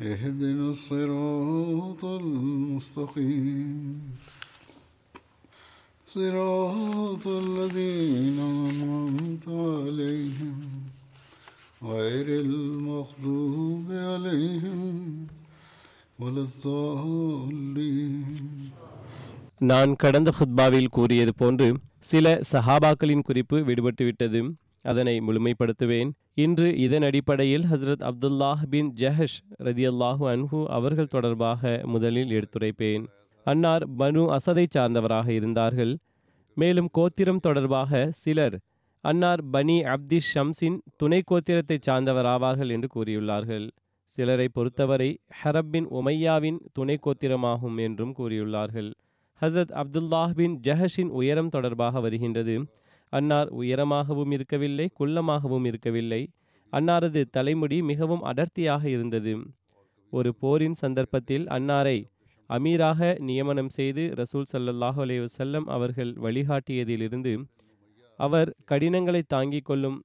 اهدنا الصراط المستقيم صراط الذين أنعمت عليهم غير المغضوب عليهم ولا الضالين நான் கடந்த ஹுத்பாவில் கூறியது போன்று சில சஹாபாக்களின் குறிப்பு விடுபட்டுவிட்டது அதனை முழுமைப்படுத்துவேன் இன்று இதன் அடிப்படையில் ஹசரத் அப்துல்லாஹ் பின் ஜஹஷ் ரதியல்லாஹு அன்ஹு அவர்கள் தொடர்பாக முதலில் எடுத்துரைப்பேன். அன்னார் பனு அசதை சார்ந்தவராக இருந்தார்கள். மேலும் கோத்திரம் தொடர்பாக சிலர் அன்னார் பனி அப்தி ஷம்ஸின் துணை கோத்திரத்தை சார்ந்தவராவார்கள் என்று கூறியுள்ளார்கள். சிலரை பொறுத்தவரை ஹரப்பின் உமையாவின் துணை கோத்திரமாகும் என்றும் கூறியுள்ளார்கள். ஹசரத் அப்துல்லாஹ் பின் ஜஹஷின் உயரம் தொடர்பாக வருகின்றது. அன்னார் உயரமாகவும் இருக்கவில்லை குள்ளமாகவும் இருக்கவில்லை. அன்னாரது தலைமுடி மிகவும் அடர்த்தியாக இருந்தது. ஒரு போரின் சந்தர்ப்பத்தில் அன்னாரை அமீராக நியமனம் செய்து ரசூல் சல்லல்லாஹு அலைய வஸல்லம் அவர்கள் வழிகாட்டியதிலிருந்து அவர் கடினங்களை தாங்கிக் கொள்ளும்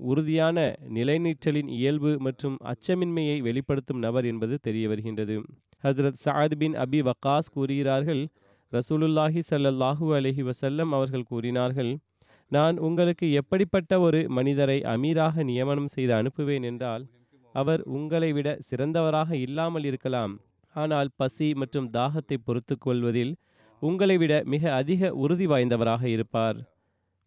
உறுதியான நிலைநீற்றலின் இயல்பு மற்றும் அச்சமின்மையை வெளிப்படுத்தும் நபர் என்பது தெரிய வருகின்றது. ஹஸ்ரத் சாத் பின் அபி வக்காஸ் கூறுகிறார்கள் ரசூலுல்லாஹி சல்லல்லாஹூ அலஹி வசல்லம் அவர்கள் கூறினார்கள் நான் உங்களுக்கு எப்படிப்பட்ட ஒரு மனிதரை அமீராக நியமனம் செய்து அனுப்புவேன் என்றால் அவர் உங்களை விட சிறந்தவராக இல்லாமல் இருக்கலாம். ஆனால் பசி மற்றும் தாகத்தை பொறுத்து கொள்வதில் உங்களை விட மிக அதிக உறுதி வாய்ந்தவராக இருப்பார்.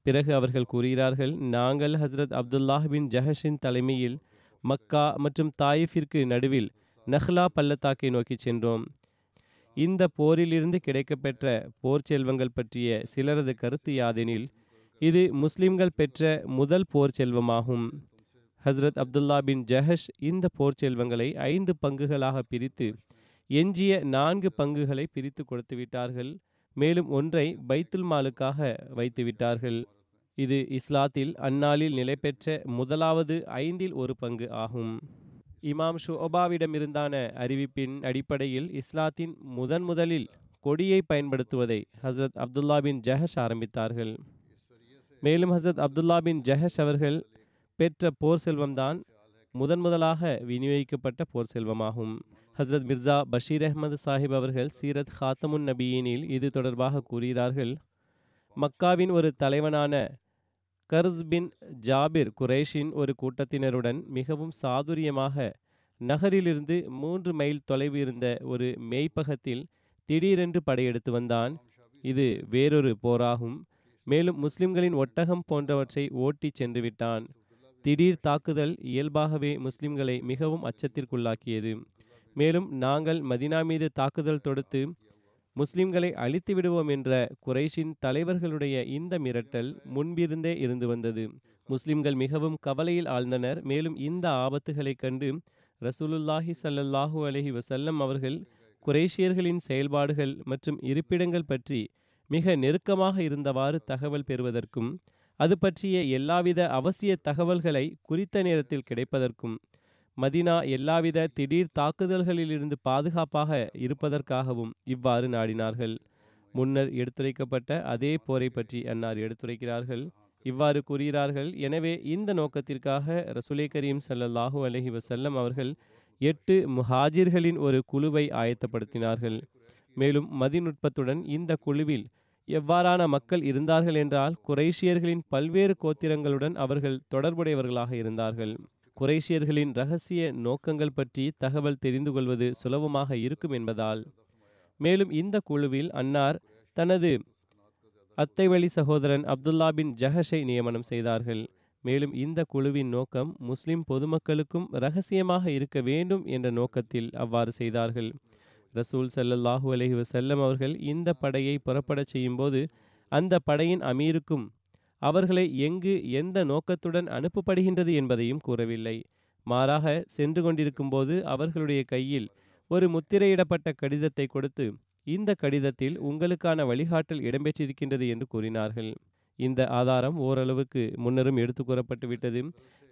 பிறகு அவர்கள் கூறுகிறார்கள் நாங்கள் ஹஸ்ரத் அப்துல்லாஹ் பின் ஜஹஷின் தலைமையில் மக்கா மற்றும் தாயிஃபிற்கு நடுவில் நஹ்லா பள்ளத்தாக்கை நோக்கி சென்றோம். இந்த போரிலிருந்து கிடைக்கப்பெற்ற போர் செல்வங்கள் பற்றிய சிலரது கருத்து யாதெனில் இது முஸ்லிம்கள் பெற்ற முதல் போர் செல்வமாகும். ஹஸ்ரத் அப்துல்லா பின் ஜஹஷ் இந்த போர் செல்வங்களை ஐந்து பங்குகளாக பிரித்து எஞ்சிய நான்கு பங்குகளை பிரித்து கொடுத்து விட்டார்கள். மேலும் ஒன்றை பைத்துல் மாலுக்காக வைத்து விட்டார்கள். இது இஸ்லாத்தில் அந்நாளில் நிலைபெற்ற முதலாவது ஐந்தில் ஒரு பங்கு ஆகும். இமாம் ஷுபாவிடமிருந்தான அறிவிப்பின் அடிப்படையில் இஸ்லாத்தின் முதன் முதலில் கொடியை பயன்படுத்துவதை ஹசரத் அப்துல்லா பின் ஜஹஷ் ஆரம்பித்தார்கள். மேலும் ஹசரத் அப்துல்லா பின் ஜஹஷ் அவர்கள் பெற்ற போர் செல்வம்தான் முதன் முதலாக விநியோகிக்கப்பட்ட போர் செல்வமாகும். ஹஸ்ரத் மிர்சா பஷீர் அஹ்மது சாஹிப் அவர்கள் சீரத் ஹாத்தமுன் நபியினில் இது தொடர்பாக கூறுகிறார்கள் மக்காவின் ஒரு தலைவனான கர்ஸ் பின் ஜாபிர் குரேஷின் ஒரு கூட்டத்தினருடன் மிகவும் சாதுரியமாக நகரிலிருந்து மூன்று மைல் தொலைவு இருந்த ஒரு மேய்ப்பகத்தில் திடீரென்று படையெடுத்து வந்தான். இது வேறொரு போராகும். மேலும் முஸ்லிம்களின் ஒட்டகம் போன்றவற்றை ஓட்டிச் சென்று விட்டான் திடீர் தாக்குதல் இயல்பாகவே முஸ்லிம்களை மிகவும் அச்சத்திற்குள்ளாக்கியது. மேலும் நாங்கள் மதினா மீது தாக்குதல் தொடுத்து முஸ்லிம்களை அழித்து விடுவோம் என்ற குறைஷின் தலைவர்களுடைய இந்த மிரட்டல் முன்பிருந்தே இருந்து வந்தது. முஸ்லிம்கள் மிகவும் கவலையில் ஆழ்ந்தனர். மேலும் இந்த ஆபத்துகளைக் கண்டு ரசூலுல்லாஹி சல்லல்லாஹூ அலஹி வசல்லம் அவர்கள் குரேஷியர்களின் செயல்பாடுகள் மற்றும் இருப்பிடங்கள் பற்றி மிக நெருக்கமாக இருந்தவாறு தகவல் பெறுவதற்கும் அது பற்றிய எல்லாவித அவசிய தகவல்களை குறித்த நேரத்தில் கிடைப்பதற்கும் மதினா எல்லாவித திடீர் தாக்குதல்களிலிருந்து பாதுகாப்பாக இருப்பதற்காகவும் இவ்வாறு நாடினார்கள். முன்னர் எடுத்துரைக்கப்பட்ட அதே போரை பற்றி அன்னார் எடுத்துரைக்கிறார்கள். இவ்வாறு கூறுகிறார்கள். எனவே இந்த நோக்கத்திற்காக ரசுலே கரீம் ஸல்லல்லாஹு அலஹி வசல்லம் அவர்கள் எட்டு முஹாஜிர்களின் ஒரு குழுவை ஆயத்தப்படுத்தினார்கள். மேலும் மதிநுட்பத்துடன் இந்த குழுவில் எவ்வாறான மக்கள் இருந்தார்கள் என்றால் குறைஷியர்களின் பல்வேறு கோத்திரங்களுடன் அவர்கள் தொடர்புடையவர்களாக இருந்தார்கள். குரேஷியர்களின் ரகசிய நோக்கங்கள் பற்றி தகவல் தெரிந்து கொள்வது சுலபமாக இருக்கும் என்பதால். மேலும் இந்த குழுவில் அன்னார் தனது அத்தைவழி சகோதரன் அப்துல்லா பின் ஜஹஷை நியமனம் செய்தார்கள். மேலும் இந்த குழுவின் நோக்கம் முஸ்லிம் பொதுமக்களுக்கும் ரகசியமாக இருக்க வேண்டும் என்ற நோக்கத்தில் அவ்வாறு செய்தார்கள். ரசூல் செல்லல்லாஹு அலஹி செல்லம் அவர்கள் இந்த படையை புறப்படச் செய்யும்போது அந்த படையின் அமீருக்கும் அவர்களை எங்கு எந்த நோக்கத்துடன் அனுப்பப்படுகின்றது என்பதையும் கூறவில்லை. மாறாக சென்று கொண்டிருக்கும்போது அவர்களுடைய கையில் ஒரு முத்திரையிடப்பட்ட கடிதத்தை கொடுத்து இந்த கடிதத்தில் உங்களுக்கான வழிகாட்டல் இடம்பெற்றிருக்கின்றது என்று கூறினார்கள். இந்த ஆதாரம் ஓரளவுக்கு முன்னரும் எடுத்து கூறப்பட்டு விட்டது.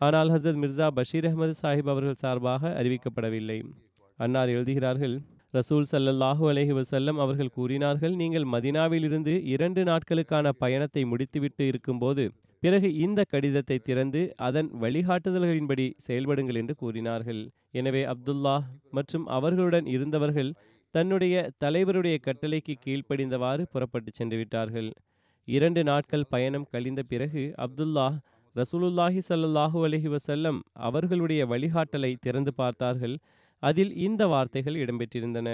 ஆனால் ஹசரத் மிர்சா பஷீர் அஹமது சாஹிப் அவர்கள் சார்பாக அறிவிக்கப்படவில்லை. அன்னார் எழுதுகிறார்கள் ரசூல் சல்லல்லாஹு அலைஹி வசல்லம் அவர்கள் கூறினார்கள் நீங்கள் மதினாவிலிருந்து இரண்டு நாட்களுக்கான பயணத்தை முடித்துவிட்டு இருக்கும்போது பிறகு இந்த கடிதத்தை திறந்து அதன் வழிகாட்டுதல்களின்படி செயல்படுங்கள் என்று கூறினார்கள். எனவே அப்துல்லா மற்றும் அவர்களுடன் இருந்தவர்கள் தன்னுடைய தலைவருடைய கட்டளைக்கு கீழ்ப்படிந்தவாறு புறப்பட்டு சென்று விட்டார்கள். இரண்டு நாட்கள் பயணம் கழிந்த பிறகு அப்துல்லா ரசூலுல்லாஹி சல்லாஹூ அலஹி வசல்லம் அவர்களுடைய வழிகாட்டலை திறந்து பார்த்தார்கள். அதில் இந்த வார்த்தைகள் இடம்பெற்றிருந்தன.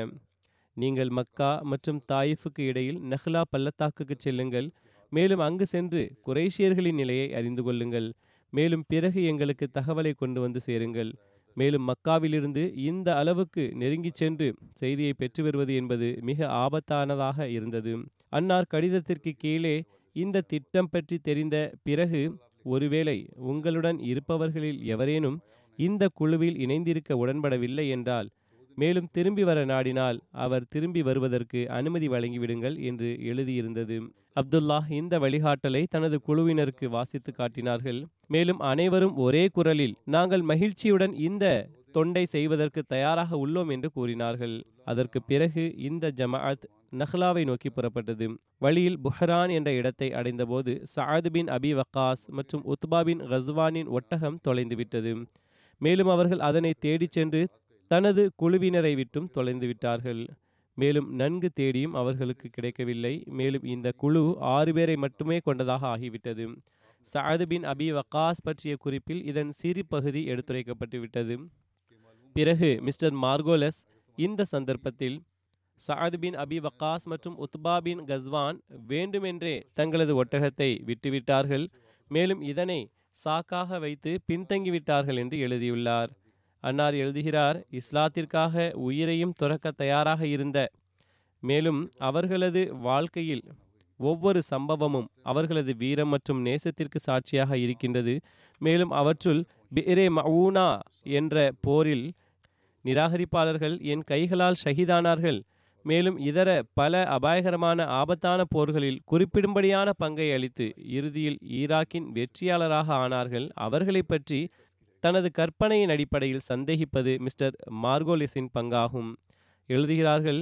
நீங்கள் மக்கா மற்றும் தாயிஃபுக்கு இடையில் நஹ்லா பள்ளத்தாக்குக்கு செல்லுங்கள். மேலும் அங்கு சென்று குரேஷியர்களின் நிலையை அறிந்து கொள்ளுங்கள். மேலும் பிறகு எங்களுக்கு தகவலை கொண்டு வந்து சேருங்கள். மேலும் மக்காவிலிருந்து இந்த அளவுக்கு நெருங்கிச் சென்று செய்தியை பெற்று வருவது என்பது மிக ஆபத்தானதாக இருந்தது. அன்னார் கடிதத்திற்கு கீழே இந்த திட்டம் பற்றி தெரிந்த பிறகு ஒருவேளை உங்களுடன் இருப்பவர்களில் எவரேனும் இந்த குழுவில் இணைந்திருக்க உடன்படவில்லை என்றால் மேலும் திரும்பி வர நாடினால் அவர் திரும்பி வருவதற்கு அனுமதி வழங்கிவிடுங்கள் என்று எழுதியிருந்தது. அப்துல்லா இந்த வழிகாட்டலை தனது குழுவினருக்கு வாசித்து காட்டினார்கள். மேலும் அனைவரும் ஒரே குரலில் நாங்கள் மகிழ்ச்சியுடன் இந்த தொண்டை செய்வதற்கு தயாராக உள்ளோம் என்று கூறினார்கள். அதற்கு பிறகு இந்த ஜமாஅத் நஹ்லாவை நோக்கி புறப்பட்டது. வழியில் புஹரான் என்ற இடத்தை அடைந்தபோது சாத் பின் அபி வக்காஸ் மற்றும் உத்பா பின் கஸ்வானின் ஒட்டகம் தொலைந்துவிட்டது. மேலும் அவர்கள் அதனை தேடிச் சென்று தனது குழுவினரை விட்டும் தொலைந்து விட்டார்கள். மேலும் நன்கு தேடியும் அவர்களுக்கு கிடைக்கவில்லை. மேலும் இந்த குழு ஆறு பேரை மட்டுமே கொண்டதாக ஆகிவிட்டது. சாது பின் அபி வக்காஸ் பற்றிய குறிப்பில் இதன் சிறு பகுதி எடுத்துரைக்கப்பட்டு விட்டது. பிறகு மிஸ்டர் மார்கோலஸ் இந்த சந்தர்ப்பத்தில் சாது பின் அபி வக்காஸ் மற்றும் உத்பா பின் கஸ்வான் வேண்டுமென்றே தங்களது ஒட்டகத்தை விட்டுவிட்டார்கள். மேலும் இதனை சாக்காக வைத்து பின்தங்கிவிட்டார்கள் என்று எழுதியுள்ளார். அன்னார் எழுதுகிறார் இஸ்லாத்திற்காக உயிரையும் துறக்க தயாராக இருந்த மேலும் அவர்களது வாழ்க்கையில் ஒவ்வொரு சம்பவமும் அவர்களது வீரம் மற்றும் நேசத்திற்கு சாட்சியாக இருக்கின்றது. மேலும் அவற்றுள் பிரே மவுனா என்ற போரில் நிராகரிப்பாளர்கள் என் கைகளால் ஷஹீதானார்கள். மேலும் இதர பல அபாயகரமான ஆபத்தான போர்களில் குறிப்பிடும்படியான பங்கை அளித்து இறுதியில் ஈராக்கின் வெற்றியாளராக ஆனார்கள். அவர்களை பற்றி தனது கற்பனையின் அடிப்படையில் சந்தேகிப்பது மிஸ்டர் மார்கோலிஸின் பங்காகும். எழுதுகிறார்கள்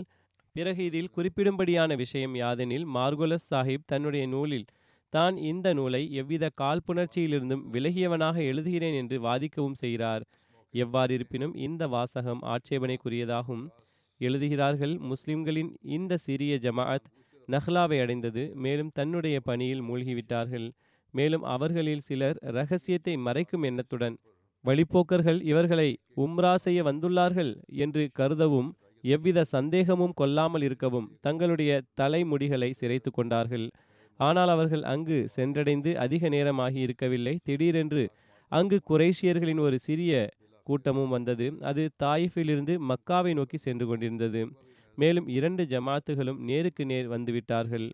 பிறகு இதில் குறிப்பிடும்படியான விஷயம் யாதெனில் மார்கோலஸ் சாஹிப் தன்னுடைய நூலில் தான் இந்த நூலை எவ்வித காழ்ப்புணர்ச்சியிலிருந்தும் விலகியவனாக எழுதுகிறேன் என்று வாதிக்கவும் செய்கிறார். எவ்வாறிருப்பினும் இந்த வாசகம் ஆட்சேபனைக்குரியதாகும். எழுதுகிறார்கள் முஸ்லிம்களின் இந்த சிறிய ஜமாஅத் நஹ்லாவை அடைந்தது மேலும் தன்னுடைய பணியில் மூழ்கிவிட்டார்கள். மேலும் அவர்களில் சிலர் ரகசியத்தை மறைக்கும் எண்ணத்துடன் வழிப்போக்கர்கள் இவர்களை உம்ரா செய்ய வந்துள்ளார்கள் என்று கருதவும் எவ்வித சந்தேகமும் கொள்ளாமல் இருக்கவும் தங்களுடைய தலைமுடிகளை சிரைத்து கொண்டார்கள். ஆனால் அவர்கள் அங்கு சென்றடைந்து அதிக நேரமாகி இருக்கவில்லை. திடீரென்று அங்கு குரேஷியர்களின் ஒரு சிறிய கூட்டமும் வந்தது. அது தாயிஃபிலிருந்து மக்காவை நோக்கி சென்று கொண்டிருந்தது. மேலும் இரண்டு ஜமாத்துகளும் நேருக்கு நேர் வந்துவிட்டார்கள்.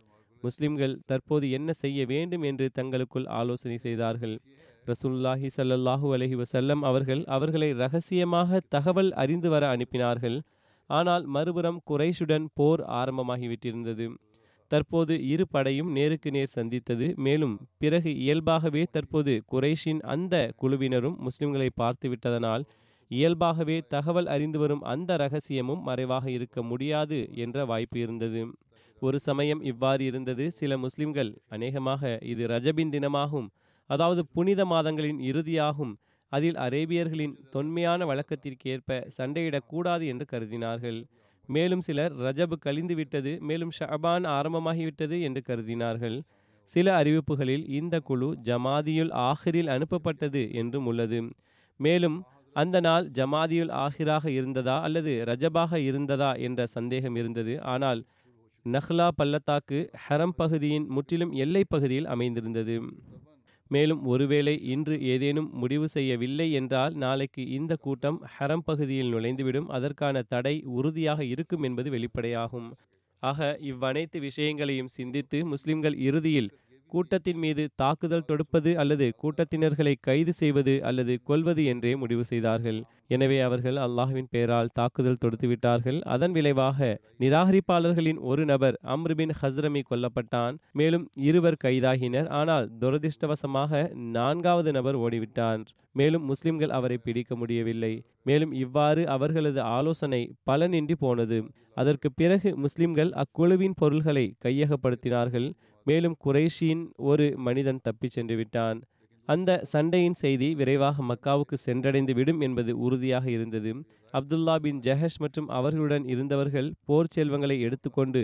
முஸ்லிம்கள் தற்போது என்ன செய்ய வேண்டும் என்று தங்களுக்குள் ஆலோசனை செய்தார்கள். ரசூல்லாஹி ஸல்லல்லாஹு அலஹி வசல்லம் அவர்கள் அவர்களை ரகசியமாக தகவல் அறிந்து வர அனுப்பினார்கள். ஆனால் மறுபுறம் குறைஷுடன் போர் ஆரம்பமாகிவிட்டிருந்தது. தற்போது இரு படையும் நேருக்கு நேர் சந்தித்தது. மேலும் பிறகு இயல்பாகவே தற்போது குறைஷின் அந்த குழுவினரும் முஸ்லிம்களை பார்த்து விட்டதனால் இயல்பாகவே தகவல் அறிந்து வரும் அந்த ரகசியமும் மறைவாக இருக்க முடியாது என்ற வாய்ப்பு இருந்தது. ஒரு சமயம் இவ்வாறு இருந்தது. சில முஸ்லிம்கள் அநேகமாக இது ரஜபின் தினமாகும் அதாவது புனித மாதங்களின் இறுதியாகும் அதில் அரேபியர்களின் தொன்மையான வழக்கத்திற்கு ஏற்ப சண்டையிடக்கூடாது என்று கருதினார்கள். மேலும் சிலர் ரஜப் கழிந்துவிட்டது மேலும் ஷபான் ஆரம்பமாகிவிட்டது என்று கருதினார்கள். சில அறிவிப்புகளில் இந்த குழு ஜமாதியுல் ஆஹிரில் அனுப்பப்பட்டது என்றும் உள்ளது. மேலும் அந்த நாள் ஜமாதியுல் ஆஹிராக இருந்ததா அல்லது ரஜபாக இருந்ததா என்ற சந்தேகம் இருந்தது. ஆனால் நஹ்லா பள்ளத்தாக்கு ஹரம் பகுதியின் முற்றிலும் எல்லை பகுதியில் அமைந்திருந்தது. மேலும் ஒருவேளை இன்று ஏதேனும் முடிவு செய்யவில்லை என்றால் நாளைக்கு இந்த கூட்டம் ஹரம் பகுதியில் நுழைந்துவிடும். அதற்கான தடை உறுதியாக இருக்கும் என்பது வெளிப்படையாகும். ஆக இவ்வனைத்து விஷயங்களையும் சிந்தித்து முஸ்லிம்கள் இறுதியில் கூட்டத்தின் மீது தாக்குதல் தொடுப்பது அல்லது கூட்டத்தினர்களை கைது செய்வது அல்லது கொல்வது என்றே முடிவு செய்தார்கள். எனவே அவர்கள் அல்லாஹ்வின் பெயரால் தாக்குதல் தொடுத்து விட்டார்கள். அதன் விளைவாக நிராகரிப்பாளர்களின் ஒரு நபர் அம்ருபின் ஹஸ்ரமி கொல்லப்பட்டான். மேலும் இருவர் கைதாகினர். ஆனால் துரதிர்ஷ்டவசமாக நான்காவது நபர் ஓடிவிட்டார் மேலும் முஸ்லிம்கள் அவரை பிடிக்க முடியவில்லை. மேலும் இவ்வாறு அவர்களது ஆலோசனை பலனின்றி போனது. அதற்கு பிறகு முஸ்லிம்கள் அக்குழுவின் பொருள்களை கையகப்படுத்தினார்கள். மேலும் குறைஷியின் ஒரு மனிதன் தப்பிச் சென்று விட்டான் அந்த சண்டையின் செய்தி விரைவாக மக்காவுக்கு சென்றடைந்து விடும் என்பது உறுதியாக இருந்தது. அப்துல்லா பின் ஜஹஷ் மற்றும் அவர்களுடன் இருந்தவர்கள் போர் செல்வங்களை எடுத்துக்கொண்டு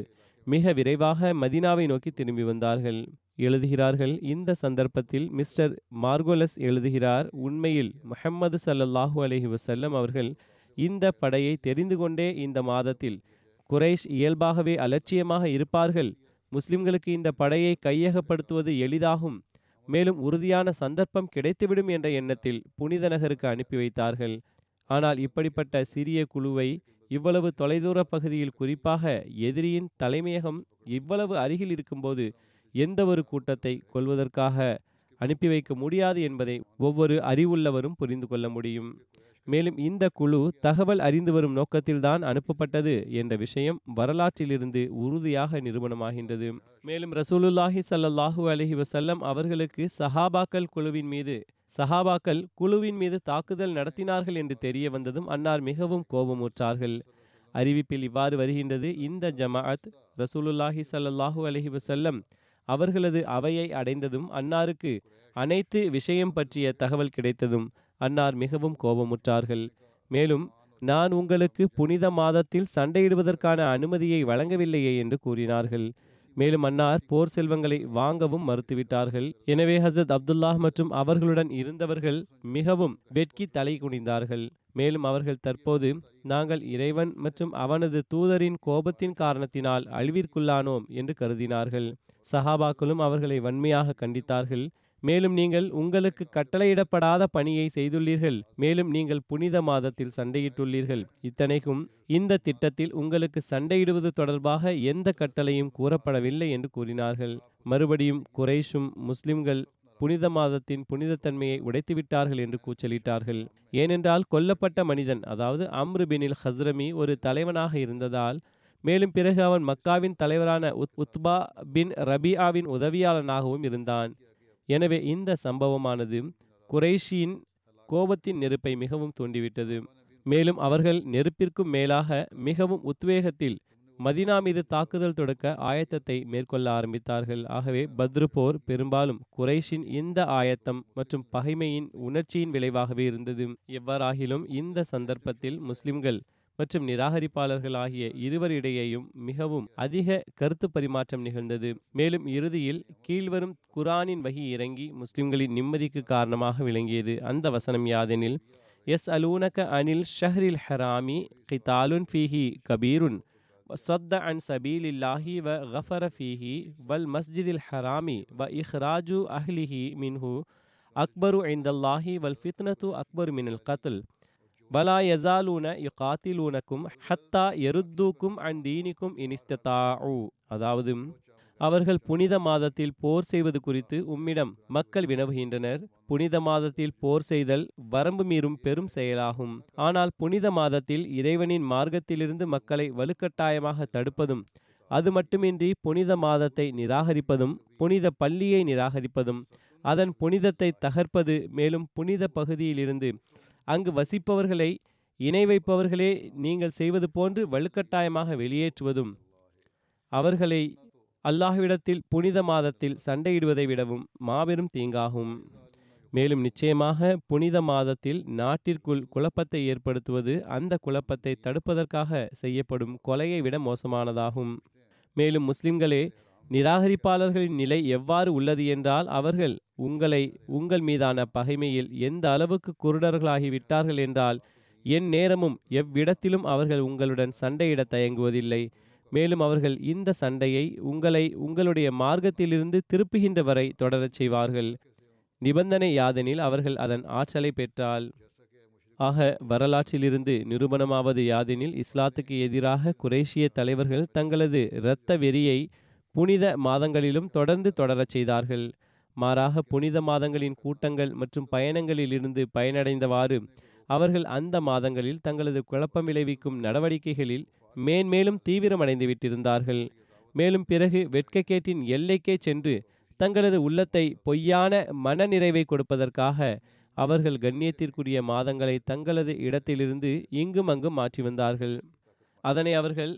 மிக விரைவாக மதினாவை நோக்கி திரும்பி வந்தார்கள். எழுதுகிறார்கள் இந்த சந்தர்ப்பத்தில் மிஸ்டர் மார்கோலஸ் எழுதுகிறார் உண்மையில் முஹம்மது சல்லல்லாஹூ அலஹி வசல்லம் அவர்கள் இந்த படையை தெரிந்து கொண்டே இந்த மாதத்தில் குறைஷ் இயல்பாகவே அலட்சியமாக இருப்பார்கள். முஸ்லிம்களுக்கு இந்த படையை கையகப்படுத்துவது எளிதாகும். மேலும் உறுதியான சந்தர்ப்பம் கிடைத்துவிடும் என்ற எண்ணத்தில் புனித நகருக்கு அனுப்பி வைத்தார்கள். ஆனால் இப்படிப்பட்ட சிறிய குழுவை இவ்வளவு தொலைதூர பகுதியில் குறிப்பாக எதிரியின் தலைமையகம் இவ்வளவு அருகில் இருக்கும்போது எந்த ஒரு கூட்டத்தை கொள்வதற்காக அனுப்பி வைக்க முடியாது என்பதை ஒவ்வொரு அறிவுள்ளவரும் புரிந்து கொள்ள முடியும். மேலும் இந்த குழு தகவல் அறிந்து வரும் நோக்கத்தில்தான் அனுப்பப்பட்டது என்ற விஷயம் வரலாற்றிலிருந்து உறுதியாக நிரூபணமாகின்றது. மேலும் ரசூலுல்லாஹி சல்லாஹூ அலஹி வசல்லம் அவர்களுக்கு சஹாபாக்கள் குழுவின் மீது சஹாபாக்கள் குழுவின் மீது தாக்குதல் நடத்தினார்கள் என்று தெரிய வந்ததும் அன்னார் மிகவும் கோபமுற்றார்கள். அறிவிப்பில் இவ்வாறு வருகின்றது இந்த ஜமாஅத் ரசூலுல்லாஹி சல்லாஹூ அலஹி வசல்லம் அவர்களது அவையை அடைந்ததும் அன்னாருக்கு அனைத்து விஷயம் பற்றிய தகவல் கிடைத்ததும் அன்னார் மிகவும் கோபமுற்றார்கள். மேலும் நான் உங்களுக்கு புனித மாதத்தில் சண்டையிடுவதற்கான அனுமதியை வழங்கவில்லையே என்று கூறினார்கள். மேலும் அன்னார் போர் செல்வங்களை வாங்கவும் மறுத்துவிட்டார்கள். எனவே ஹசத் அப்துல்லாஹ் மற்றும் அவர்களுடன் இருந்தவர்கள் மிகவும் வெட்கி தலை குனிந்தார்கள். மேலும் அவர்கள் தற்போது நாங்கள் இறைவன் மற்றும் அவனது தூதரின் கோபத்தின் காரணத்தினால் அழிவிற்குள்ளானோம் என்று கருதினார்கள். சஹாபாக்களும் அவர்களை வன்மையாக கண்டித்தார்கள். மேலும் நீங்கள் உங்களுக்கு கட்டளையிடப்படாத பணியை செய்துள்ளீர்கள். மேலும் நீங்கள் புனித மாதத்தில் சண்டையிட்டுள்ளீர்கள். இத்தனைக்கும் இந்த திட்டத்தில் உங்களுக்கு சண்டையிடுவது தொடர்பாக எந்த கட்டளையும் கூறப்படவில்லை என்று கூறினார்கள். மறுபடியும் குறைஷும் முஸ்லிம்கள் புனித மாதத்தின் புனிதத்தன்மையை உடைத்துவிட்டார்கள் என்று கூச்சலிட்டார்கள். ஏனென்றால் கொல்லப்பட்ட மனிதன் அதாவது அம்ரு பினில் ஹஸ்ரமி ஒரு தலைவனாக இருந்ததால் மேலும் பிறகு அவன் மக்காவின் தலைவரான உத்பா பின் ரபியாவின் உதவியாளனாகவும் இருந்தான். எனவே இந்த சம்பவமானது குறைஷியின் கோபத்தின் நெருப்பை மிகவும் தூண்டிவிட்டது. மேலும் அவர்கள் நெருப்பிற்கும் மேலாக மிகவும் உத்வேகத்தில் மதினா மீது தாக்குதல் தொடக்க ஆயத்தத்தை மேற்கொள்ள ஆரம்பித்தார்கள். ஆகவே பத்ரு போர் பெரும்பாலும் குறைஷின் இந்த ஆயத்தம் மற்றும் பகைமையின் உணர்ச்சியின் விளைவாகவே இருந்தது. எவ்வாறாகிலும் இந்த சந்தர்ப்பத்தில் முஸ்லிம்கள் மற்றும் நிராகரிப்பாளர்கள் ஆகிய இருவரிடையேயும் மிகவும் அதிக கருத்து பரிமாற்றம் நிகழ்ந்தது மேலும் இறுதியில் கீழ்வரும் குரானின் வகி இறங்கி முஸ்லிம்களின் நிம்மதிக்கு காரணமாக விளங்கியது அந்த வசனம் யாதெனில் எஸ் அலூனக அனில் ஷஹரில் ஹராமி கிதாலுன் ஃபீஹி கபீருன் صد عن سبيل الله وغفر فيه والمسجد الحرام وإخراج أهله منه أكبر عند الله والفتنة أكبر من القتل வலா யசாலூன யுகாத்திலூனக்கும் ஹத்தா எருத்தூக்கும் அன் தீனிக்கும் இனிஸ்ததாஉ அதாவது அவர்கள் புனித மாதத்தில் போர் செய்வது குறித்து உம்மிடம் மக்கள் வினவுகின்றனர். புனித மாதத்தில் போர் செய்தல் வரம்பு மீறும் பெரும் செயலாகும். ஆனால் புனித மாதத்தில் இறைவனின் மார்க்கத்திலிருந்து மக்களை வலுக்கட்டாயமாக தடுப்பதும் அது மட்டுமின்றி புனித மாதத்தை நிராகரிப்பதும் புனித பள்ளியை நிராகரிப்பதும் அதன் புனிதத்தை தகர்ப்பது மேலும் புனித பகுதியிலிருந்து அங்கு வசிப்பவர்களை இணை வைப்பவர்களே நீங்கள் செய்வது போன்று வலுக்கட்டாயமாக வெளியேற்றுவதும் அவர்களை அல்லாஹ்விடத்தில் புனித மாதத்தில் சண்டையிடுவதை விடவும் மாபெரும் தீங்காகும். மேலும் நிச்சயமாக புனித மாதத்தில் நாட்டிற்குள் குழப்பத்தை ஏற்படுத்துவது அந்த குழப்பத்தை தடுப்பதற்காக செய்யப்படும் கொலையை விட மோசமானதாகும். மேலும் முஸ்லிம்களே நிராகரிப்பாளர்களின் நிலை எவ்வாறு உள்ளது என்றால் அவர்கள் உங்களை உங்கள் மீதான பகைமையில் எந்த அளவுக்கு குருடர்களாகி விட்டார்கள் என்றால் என் நேரமும் எவ்விடத்திலும் அவர்கள் உங்களுடன் சண்டையிட தயங்குவதில்லை. மேலும் அவர்கள் இந்த சண்டையை உங்களை உங்களுடைய மார்க்கத்திலிருந்து திருப்புகின்ற வரை தொடரச் செய்வார்கள். நிபந்தனை யாதெனில் அவர்கள் அதன் ஆற்றலை பெற்றால். ஆக வரலாற்றிலிருந்து நிரூபணமாவது யாதெனில் இஸ்லாத்துக்கு எதிராக குரேஷிய தலைவர்கள் தங்களது இரத்த வெறியை புனித மாதங்களிலும் தொடர்ந்து தொடரச் செய்தார்கள். மாறாக புனித மாதங்களின் கூட்டங்கள் மற்றும் பயணங்களிலிருந்து பயனடைந்தவாறு அவர்கள் அந்த மாதங்களில் தங்களது குழப்பம் விளைவிக்கும் நடவடிக்கைகளில் மேன்மேலும் தீவிரமடைந்து விட்டிருந்தார்கள் மேலும் பிறகு வெட்கக்கேட்டின் எல்லைக்கே சென்று தங்களது உள்ளத்தை பொய்யான மனநிறைவை கொடுப்பதற்காக அவர்கள் கண்ணியத்திற்குரிய மாதங்களை தங்களது இடத்திலிருந்து இங்கும் அங்கும் மாற்றி வந்தார்கள். அதனை அவர்கள்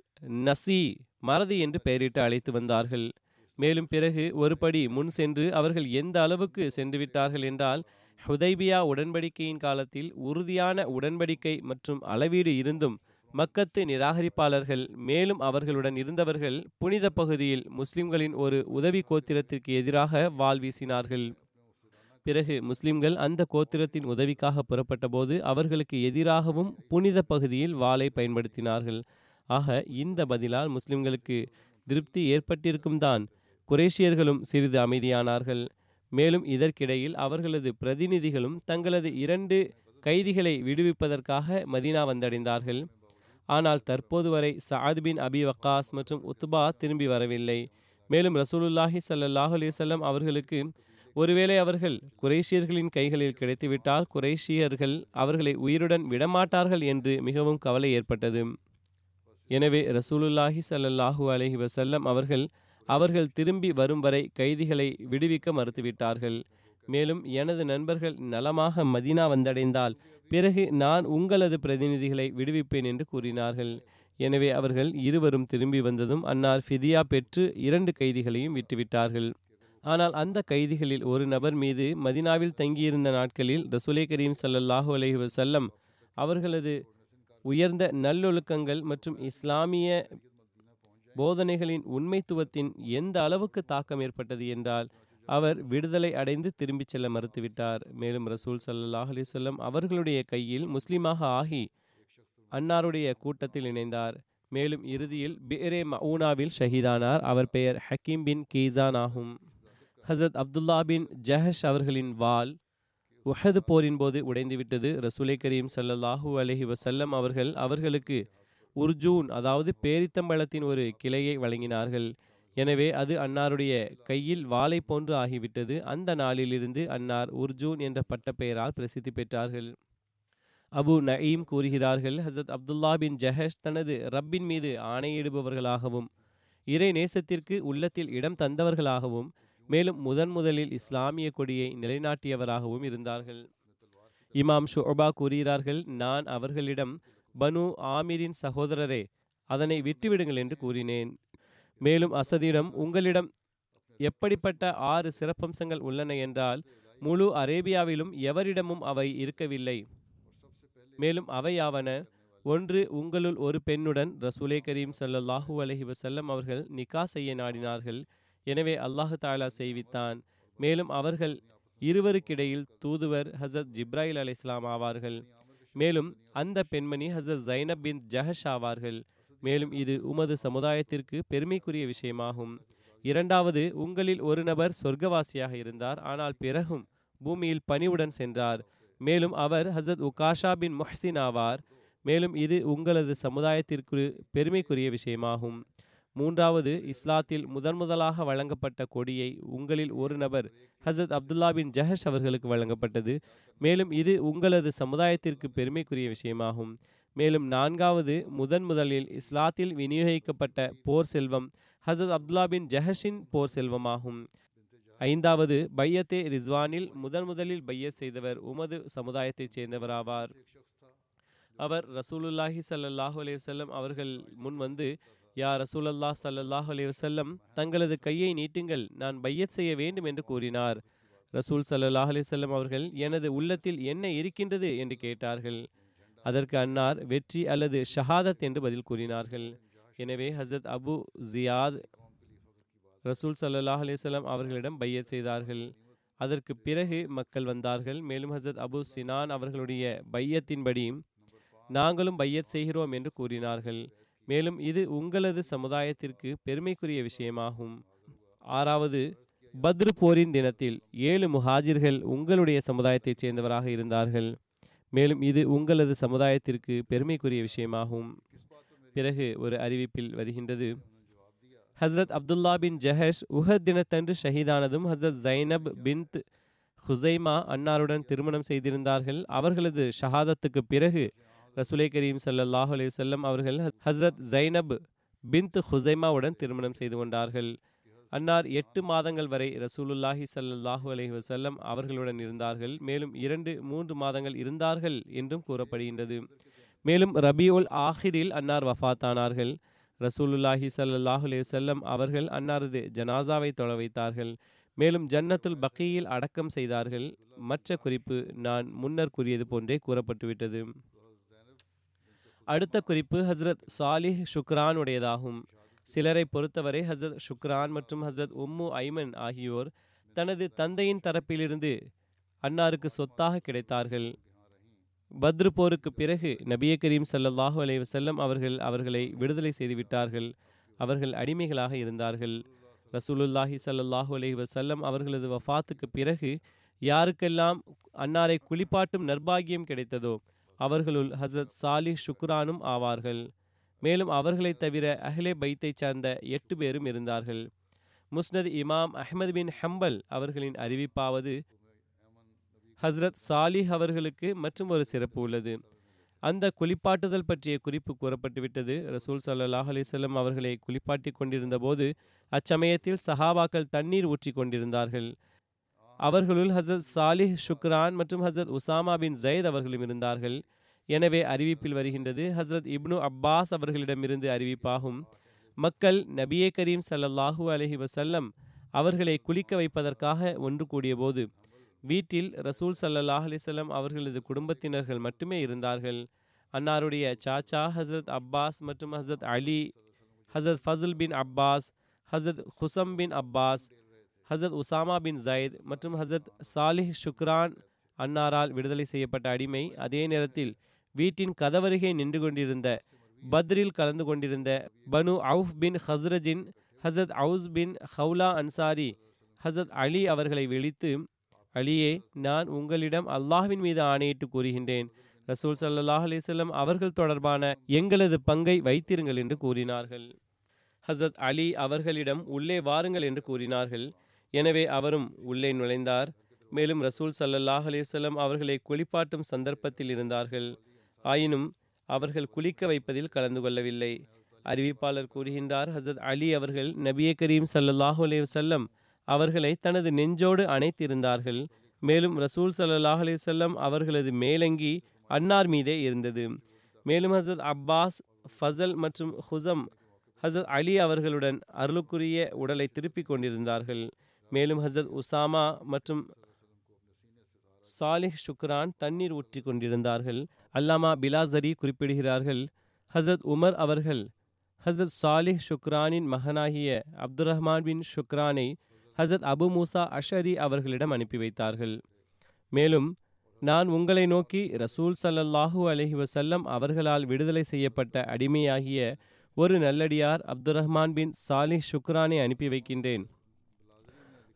நசி மறதி என்று பெயரிட்டு அழைத்து வந்தார்கள். மேலும் பிறகு ஒருபடி முன் சென்று அவர்கள் எந்த அளவுக்கு சென்று விட்டார்கள் என்றால் ஹுதைபியா உடன்படிக்கையின் காலத்தில் உறுதியான உடன்படிக்கை மற்றும் அளவீடு இருந்தும் மக்கத்து நிராகரிப்பாளர்கள் மேலும் அவர்களுடன் இருந்தவர்கள் புனித பகுதியில் முஸ்லிம்களின் ஒரு உதவி கோத்திரத்திற்கு எதிராக வாள் வீசினார்கள். பிறகு முஸ்லிம்கள் அந்த கோத்திரத்தின் உதவிக்காக புறப்பட்டபோது அவர்களுக்கு எதிராகவும் புனித பகுதியில் வாளை பயன்படுத்தினார்கள். ஆக இந்த பதிலால் முஸ்லிம்களுக்கு திருப்தி ஏற்பட்டிருக்கும் தான் குரேஷியர்களும் சிறிது அமைதியானார்கள். மேலும் இதற்கிடையில் அவர்களது பிரதிநிதிகளும் தங்களது இரண்டு கைதிகளை விடுவிப்பதற்காக மதீனா வந்தடைந்தார்கள். ஆனால் தற்போது வரை சாத் பின் அபி வக்காஸ் மற்றும் உத்பா திரும்பி வரவில்லை. மேலும் ரசூலுல்லாஹி சல்லாஹ் அலிசல்லம் அவர்களுக்கு ஒருவேளை அவர்கள் குரேஷியர்களின் கைகளில் கிடைத்துவிட்டால் குரேஷியர்கள் அவர்களை உயிருடன் விடமாட்டார்கள் என்று மிகவும் கவலை ஏற்பட்டது. எனவே ரசூலுல்லாஹி ஸல்லல்லாஹு அலஹி வசல்லம் அவர்கள் அவர்கள் திரும்பி வரும் வரை கைதிகளை விடுவிக்க மறுத்துவிட்டார்கள். மேலும் எனது நண்பர்கள் நலமாக மதீனா வந்தடைந்தால் பிறகு நான் உங்களது பிரதிநிதிகளை விடுவிப்பேன் என்று கூறினார்கள். எனவே அவர்கள் இருவரும் திரும்பி வந்ததும் அன்னார் ஃபிதியா பெற்று இரண்டு கைதிகளையும் விட்டுவிட்டார்கள். ஆனால் அந்த கைதிகளில் ஒரு நபர் மீது மதினாவில் தங்கியிருந்த நாட்களில் ரசூலே கரீம் ஸல்லல்லாஹு அலஹி வசல்லம் அவர்களது உயர்ந்த நல்லொழுக்கங்கள் மற்றும் இஸ்லாமிய போதனைகளின் உண்மைத்துவத்தின் எந்த அளவுக்கு தாக்கம் ஏற்பட்டது என்றால் அவர் விடுதலை அடைந்து திரும்பிச் செல்ல மறுத்துவிட்டார். மேலும் ரசூல் சல்லாஹ் அலிசல்லம் அவர்களுடைய கையில் முஸ்லீமாக ஆகி அன்னாருடைய கூட்டத்தில் இணைந்தார். மேலும் இறுதியில் பேரே மவுனாவில் ஷஹீதானார். அவர் பெயர் ஹக்கீம் பின் கீசான் ஆகும். ஹசரத் அப்துல்லா பின் ஜஹஷ் அவர்களின் வாள் உஹது போரின் போது உடைந்துவிட்டது. ரசூலை கரீம் ஸல்லல்லாஹு அலஹி வசல்லம் அவர்கள் அவர்களுக்கு உர்ஜூன் அதாவது பேரித்தம்பழத்தின் ஒரு கிளையை வழங்கினார்கள். எனவே அது அன்னாருடைய கையில் வாளை போன்று ஆகிவிட்டது. அந்த நாளிலிருந்து அன்னார் உர்ஜூன் என்ற பட்டப்பெயரால் பிரசித்தி பெற்றார்கள். அபு நயீம் கூறுகிறார்கள் ஹசத் அப்துல்லா பின் ஜஹஷ் தனது ரப்பின் மீது ஆணையிடுபவர்களாகவும் இறை நேசத்திற்கு உள்ளத்தில் இடம் தந்தவர்களாகவும் மேலும் முதன் முதலில் இஸ்லாமிய கொடியை நிலைநாட்டியவராகவும் இருந்தார்கள். இமாம் ஷோபா கூறுகிறார்கள் நான் அவர்களிடம் பனு ஆமீரின் சகோதரரே அதனை விட்டுவிடுங்கள் என்று கூறினேன். மேலும் அசதியிடம் உங்களிடம் எப்படிப்பட்ட ஆறு சிறப்பம்சங்கள் உள்ளன என்றால் முழு அரேபியாவிலும் எவரிடமும் அவை இருக்கவில்லை. மேலும் அவையாவன ஒன்று உங்களுள் ஒரு பெண்ணுடன் ரசூலே கரீம் சல்லாஹூ அலஹி வசல்லம் அவர்கள் நிக்கா செய்ய நாடினார்கள். எனவே அல்லாஹு தாலா செய்வித்தான். மேலும் அவர்கள் இருவருக்கிடையில் தூதுவர் ஹசரத் ஜிப்ராயில் அலை இஸ்லாம் ஆவார்கள். மேலும் அந்த பெண்மணி ஹசரத் ஜைனப் பின் ஜஹஷ் ஆவார்கள். மேலும் இது உமது சமுதாயத்திற்கு பெருமைக்குரிய விஷயமாகும். இரண்டாவது உங்களில் ஒரு நபர் சொர்க்கவாசியாக இருந்தார். ஆனால் பிறகும் பூமியில் பணிவுடன் சென்றார். மேலும் அவர் ஹசத் உகாஷா பின் முஹ்சின் ஆவார். மேலும் இது உங்களது சமுதாயத்திற்கு பெருமைக்குரிய விஷயமாகும். மூன்றாவது இஸ்லாத்தில் முதன் முதலாக வழங்கப்பட்ட கொடியை உங்களில் ஒரு நபர் ஹசரத் அப்துல்லா பின் ஜஹஷ் அவர்களுக்கு வழங்கப்பட்டது. மேலும் இது உங்களது சமுதாயத்திற்கு பெருமைக்குரிய விஷயமாகும். மேலும் நான்காவது முதன் முதலில் இஸ்லாத்தில் விநியோகிக்கப்பட்ட போர் செல்வம் ஹசரத் அப்துல்லா பின் ஜஹஷின் போர் செல்வமாகும். ஐந்தாவது பையத்தே ரிஸ்வானில் முதன் முதலில் பையத் செய்தவர் உமது சமுதாயத்தைச் சேர்ந்தவராவார். அவர் ரசூலுல்லாஹி சல்லாஹூ அலைஹி செல்லம் அவர்கள் முன் வந்து யா ரசூலல்லா சல்லல்லாஹ் அலைஹி தங்களது கையை நீட்டுங்கள் நான் பையத் செய்ய வேண்டும் என்று கூறினார். ரசூல் சல்லல்லாஹ் அலைஹி அவர்கள் எனது உள்ளத்தில் என்ன இருக்கின்றது? என்று கேட்டார்கள். அதற்கு அன்னார் வெற்றி அல்லது ஷஹாதத்? என்று பதில் கூறினார்கள். எனவே ஹசரத் அபு ஜியாத் ரசூல் சல்லாஹ் அலைஹி அவர்களிடம் பையத் செய்தார்கள். அதற்கு பிறகு மக்கள் வந்தார்கள். மேலும் ஹசரத் அபு சினான் அவர்களுடைய பையத்தின்படி நாங்களும் பையத் செய்கிறோம் என்று கூறினார்கள். மேலும் இது உங்களது சமுதாயத்திற்கு பெருமைக்குரிய விஷயமாகும். ஆறாவது பத்ரு போரின் தினத்தில் ஏழு முஹாஜிர்கள் உங்களுடைய சமுதாயத்தைச் சேர்ந்தவராக இருந்தார்கள். மேலும் இது உங்களது சமுதாயத்திற்கு பெருமைக்குரிய விஷயமாகும். பிறகு ஒரு அறிவிப்பில் வருகின்றது. ஹஸ்ரத் அப்துல்லா பின் ஜஹஷ் உஹத் தினத்தன்று ஷஹீதானதும் ஹஸ்ரத் ஜைனப் பின்த் ஹுசைமா அன்னாருடன் திருமணம் செய்திருந்தார்கள். அவர்களது ஷஹாதத்துக்கு பிறகு ரசூலை கரீம் சல்லாஹ் அலைஹி செல்லம் அவர்கள் ஹஸ்ரத் ஜைனப் பிந்த் ஹுசைமாவுடன் திருமணம் செய்து கொண்டார்கள். அன்னார் எட்டு மாதங்கள் வரை ரசூலுல்லாஹி ஸல்லல்லாஹு அலஹி வசல்லம் அவர்களுடன் இருந்தார்கள். மேலும் இரண்டு மூன்று மாதங்கள் இருந்தார்கள் என்றும் கூறப்படுகின்றது. மேலும் ரபியுல் ஆஹிரில் அன்னார் வஃபாத்தானார்கள் ரசூலுல்லாஹி ஸல்லல்லாஹு அலி வல்லம் அவர்கள் அன்னாரது ஜனாசாவை தொலை வைத்தார்கள். மேலும் ஜன்னத்துல் பக்கியில் அடக்கம் செய்தார்கள். மற்ற குறிப்பு நான் முன்னர் கூறியது போன்றே கூறப்பட்டுவிட்டது. அடுத்த குறிப்பு ஹஸ்ரத் சாலிஹ் ஷுக்ரானுடையதாகும். சிலரை பொறுத்தவரை ஹஸ்ரத் ஷுக்ரான் மற்றும் ஹஸ்ரத் உம்மு ஐமன் ஆகியோர் தனது தந்தையின் தரப்பிலிருந்து அன்னாருக்கு சொத்தாக கிடைத்தார்கள். பத்ரு போருக்கு பிறகு நபிய கரீம் சல்லாஹு அலைவ செல்லம் அவர்கள் அவர்களை விடுதலை செய்துவிட்டார்கள். அவர்கள் அடிமைகளாக இருந்தார்கள். ரசூலுல்லாஹி சல்லாஹூ அலி வசல்லம் அவர்களது வஃத்துக்கு பிறகு யாருக்கெல்லாம் அன்னாரை குளிப்பாட்டும் நர்பாகியம் கிடைத்ததோ அவர்களுள் ஹஸ்ரத் சாலிஹ் ஷுக்ரானும் ஆவார்கள். மேலும் அவர்களைத் தவிர அஹ்லே பைத்தைச் சார்ந்த எட்டு பேரும் இருந்தார்கள். முஸ்னத் இமாம் அஹ்மது பின் ஹம்பல் அவர்களின் அறிவிப்பாவது ஹஸ்ரத் சாலிஹ் அவர்களுக்கு மற்றும் ஒரு சிறப்பு உள்ளது. அந்த குளிப்பாட்டுதல் பற்றிய குறிப்பு கூறப்பட்டுவிட்டது. ரசூல் சல்லாஹ் அலிசல்லம் அவர்களை குளிப்பாட்டி கொண்டிருந்த போது அச்சமயத்தில் சஹாபாக்கள் தண்ணீர் ஊற்றி கொண்டிருந்தார்கள். அவர்களுள் ஹசரத் சாலிஹ் ஷுக்ரான் மற்றும் ஹசரத் உசாமா பின் ஜயத் அவர்களும் இருந்தார்கள். எனவே அறிவிப்பில் வருகின்றது ஹசரத் இப்னு அப்பாஸ் அவர்களிடமிருந்து அறிவிப்பாகும் மக்கள் நபியே கரீம் ஸல்லல்லாஹு அலஹி வசல்லம் அவர்களை குளிக்க வைப்பதற்காக ஒன்று கூடியபோது வீட்டில் ரசூல் சல்லல்லாஹ் அலிசல்லம் அவர்களது குடும்பத்தினர்கள் மட்டுமே இருந்தார்கள். அன்னாருடைய சாச்சா ஹசரத் அப்பாஸ் மற்றும் ஹசரத் அலி ஹசரத் Fazl bin Abbas Hazrat Husam bin Abbas Hazrat Usama bin Zayd மற்றும் ஹசரத் சாலிஹ் ஷுக்ரான் அன்னாரால் விடுதலை செய்யப்பட்ட அடிமை அதே நேரத்தில் வீட்டின் கதவருகே நின்று கொண்டிருந்த பத்ரில் கலந்து கொண்டிருந்த பனு அவுஃப் பின் ஹஸ்ரஜின் ஹசத் அவுஸ் பின் ஹவுலா அன்சாரி ஹசத் அலி அவர்களை விழித்து அலியே நான் உங்களிடம் அல்லாஹ்வின் மீது ஆணையிட்டு கூறுகின்றேன். ரசூல் சல்லாஹ் அலிசல்லம் அவர்கள் தொடர்பான எங்களது பங்கை வைத்திருங்கள் என்று கூறினார்கள். ஹசரத் அலி அவர்களிடம் உள்ளே வாருங்கள் என்று கூறினார்கள். எனவே அவரும் உள்ளே நுழைந்தார். மேலும் ரசூல் சல்லல்லாஹ் அலிவசல்லம் அவர்களை குளிப்பாட்டும் சந்தர்ப்பத்தில் இருந்தார்கள். ஆயினும் அவர்கள் குளிக்க வைப்பதில் கலந்து கொள்ளவில்லை. அறிவிப்பாளர் கூறுகின்றார் ஹசத் அலி அவர்கள் நபியே கரீம் சல்லல்லாஹு அலேவசல்லம் அவர்களை தனது நெஞ்சோடு அணைத்திருந்தார்கள். மேலும் ரசூல் சல்லாஹ் அலைஹி அவர்களது மேலங்கி அன்னார் மீதே இருந்தது. மேலும் ஹசத் அப்பாஸ் ஃபசல் மற்றும் ஹுசம் ஹசத் அலி அவர்களுடன் அருளுக்குரிய உடலை திருப்பிக் கொண்டிருந்தார்கள். மேலும் ஹசரத் உசாமா மற்றும் சாலிஹ் ஷுக்ரான் தண்ணீர் ஊற்றி கொண்டிருந்தார்கள். அல்லாமா பிலாசரி குறிப்பிடுகிறார்கள் ஹசரத் உமர் அவர்கள் ஹசரத் சாலிஹ் ஷுக்ரானின் மகனாகிய அப்துல் ரஹ்மான் பின் ஷுக்ரானை ஹசரத் அபு மூசா அஷரி அவர்களிடம் அனுப்பி வைத்தார்கள். மேலும் நான் உங்களை நோக்கி ரசூல் சல்லல்லாஹூ அலஹி வசல்லம் அவர்களால் விடுதலை செய்யப்பட்ட அடிமையாகிய ஒரு நல்லடியார் அப்துல் ரஹ்மான் பின் சாலிஹ் ஷுக்ரானை அனுப்பி வைக்கின்றேன்.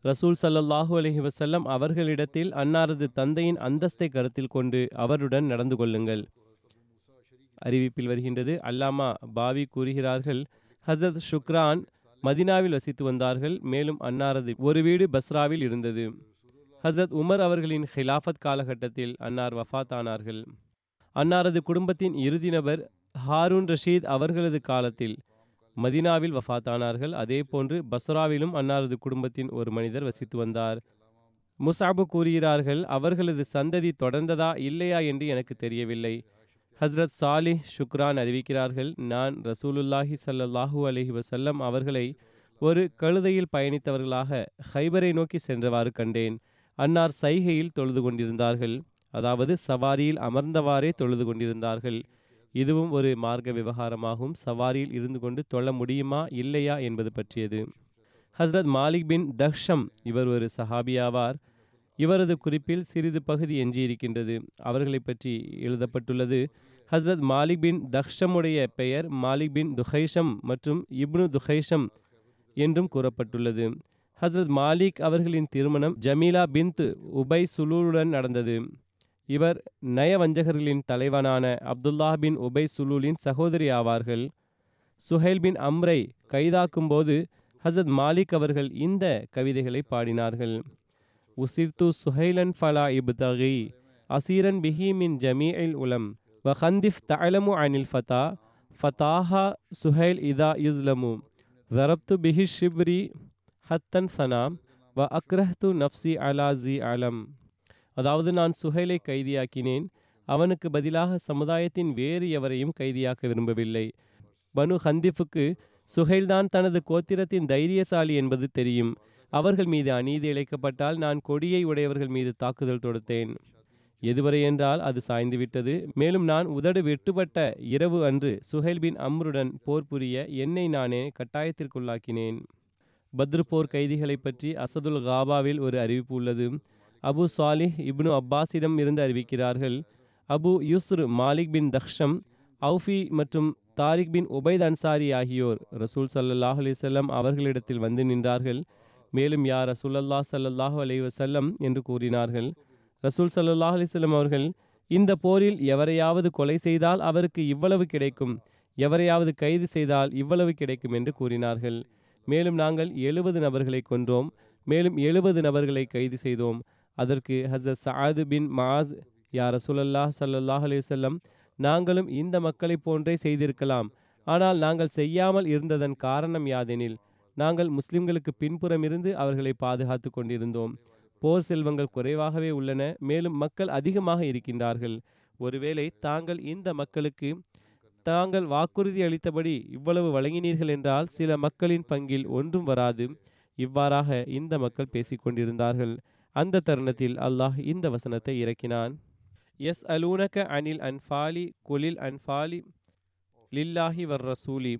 ரசூல் சல்லல்லாஹு அலஹி வசல்லம் அவர்களிடத்தில் அன்னாரது தந்தையின் அந்தஸ்தை கருத்தில் கொண்டு அவருடன் நடந்து கொள்ளுங்கள். அறிவிப்பில் வருகின்றது அல்லாமா பாவி கூறுகிறார்கள் ஹசரத் ஷுக்ரான் மதினாவில் வசித்து வந்தார்கள் மேலும் அன்னாரது ஒரு வீடு பஸ்ராவில் இருந்தது. ஹசரத் உமர் அவர்களின் ஹிலாஃபத் காலகட்டத்தில் அன்னார் வஃத் ஆனார்கள் அன்னாரது குடும்பத்தின் இறுதி நபர் ஹாரூன் ரஷீத் அவர்களது காலத்தில் மதினாவில் வஃத்தானார்கள். அதே போன்று பஸ்ராவிலும் அன்னாரது குடும்பத்தின் ஒரு மனிதர் வசித்து வந்தார். முசாபு கூறுகிறார்கள் அவர்களது சந்ததி தொடர்ந்ததா இல்லையா என்று எனக்கு தெரியவில்லை. ஹஸ்ரத் சாலிஹ் ஷுக்ரான் அறிவிக்கிறார்கள் நான் ரசூலுல்லாஹி சல்லாஹூ அலஹி வசல்லம் அவர்களை ஒரு கழுதையில் பயணித்தவர்களாக ஹைபரை நோக்கி சென்றவாறு கண்டேன். அன்னார் சைகையில் தொழுது கொண்டிருந்தார்கள். அதாவது சவாரியில் அமர்ந்தவாறே தொழுது கொண்டிருந்தார்கள். இதுவும் ஒரு மார்க்க விவகாரமாகும். சவாரியில் இருந்து கொண்டு தொழ முடியுமா இல்லையா என்பது பற்றியது. ஹஸ்ரத் மாலிக் பின் தக்ஷம் இவர் ஒரு சஹாபியாவார். இவரது குறிப்பில் சிறிது பகுதி எஞ்சியிருக்கின்றது. அவர்களை பற்றி எழுதப்பட்டுள்ளது. ஹஸ்ரத் மாலிக் பின் தக்ஷமுடைய பெயர் மாலிக் பின் துஹைஷம் மற்றும் இப்னு துஹைஷம் என்றும் கூறப்பட்டுள்ளது. ஹஸ்ரத் மாலிக் அவர்களின் திருமணம் ஜமீலா பின்த் உபை சுலூலுடன் நடந்தது. இவர் நயவஞ்சகர்களின் தலைவனான அப்துல்லா பின் உபை சுலூலின் சகோதரி ஆவார்கள் சுஹைல் பின் அம்ரை கைதாக்கும்போது ஹசரத் மாலிக் அவர்கள் இந்த கவிதைகளை பாடினார்கள் உசிர்து சுஹைலன் ஃபலா இப்தகி அசீரன் பிஹி மின் ஜமீஇல் உலம் வ ஹந்திஃப் தஅலமு அனில் ஃபதா ஃபதாஹா சுஹைல் இதா யுஸ்லமு ضربت به الشبري ஹத்தன் சனாம் வ அக்ரஹ்து நப்சி அலா ஜி அலம் அதாவது நான் சுஹைலை கைதியாக்கினேன். அவனுக்கு பதிலாக சமுதாயத்தின் வேறு எவரையும் கைதியாக்க விரும்பவில்லை. பனு ஹந்திஃபுக்கு சுஹைல்தான் தனது கோத்திரத்தின் தைரியசாலி என்பது தெரியும். அவர்கள் மீது அநீதி இழைக்கப்பட்டால் நான் கொடியை உடையவர்கள் மீது தாக்குதல் தொடுத்தேன். எதுவரை என்றால் அது சாய்ந்துவிட்டது. மேலும் நான் உதடு வெட்டுப்பட்ட இரவு அன்று சுஹைல் பின் அம்ருடன் போர் புரிய என்னை நானே கட்டாயத்திற்குள்ளாக்கினேன். பத்ரு போர் கைதிகளை பற்றி அசதுல் காபாவில் ஒரு அறிவிப்பு உள்ளது. அபு சாலிஹ் இப்னு அப்பாஸிடம் இருந்து அறிவிக்கிறார்கள். அபு யுஸ்ரு மாலிக் பின் தக்ஷம் அவுஃபி மற்றும் தாரிக் பின் உபைத் அன்சாரி ஆகியோர். ரசூல் சல்லல்லாஹ் அலிசல்லம் அவர்களிடத்தில் வந்து நின்றார்கள். மேலும் யார் ரசூலல்லா சல்லல்லாஹு அலி வசல்லம் என்று கூறினார்கள். ரசூல் சல்லல்லாஹ் அலிசல்லம் அவர்கள் இந்த போரில் எவரையாவது கொலை செய்தால் அவருக்கு இவ்வளவு கிடைக்கும்? எவரையாவது கைது செய்தால் இவ்வளவு கிடைக்கும்? என்று கூறினார்கள். மேலும் நாங்கள் எழுபது நபர்களை கொன்றோம். மேலும் எழுபது நபர்களை கைது செய்தோம். அதற்கு ஹசரத் சாது பின் மாஸ் யார் ரசூலல்லாஹ் சல்லாஹ் அலையுசல்லம் நாங்களும் இந்த மக்களைப் போன்றே செய்திருக்கலாம். ஆனால் நாங்கள் செய்யாமல் இருந்ததன் காரணம் யாதெனில் நாங்கள் முஸ்லிம்களுக்கு பின்புறம் இருந்து அவர்களை பாதுகாத்து கொண்டிருந்தோம். போர் செல்வங்கள் குறைவாகவே உள்ளன மேலும் மக்கள் அதிகமாக இருக்கின்றார்கள். ஒருவேளை தாங்கள் இந்த மக்களுக்கு தாங்கள் வாக்குறுதி அளித்தபடி இவ்வளவு வழங்கினீர்கள் என்றால் சில மக்களின் பங்கில் ஒன்றும் வராது. இவ்வாறாக இந்த மக்கள் பேசிக்கொண்டிருந்தார்கள் அந்த தருணத்தில் அல்லாஹ் இந்த வசனத்தை இறக்கினான். எஸ் அலூனக அனில் அன்ஃபாலி குலில் அன்ஃபாலி லில்லாஹி வர் ரசூலி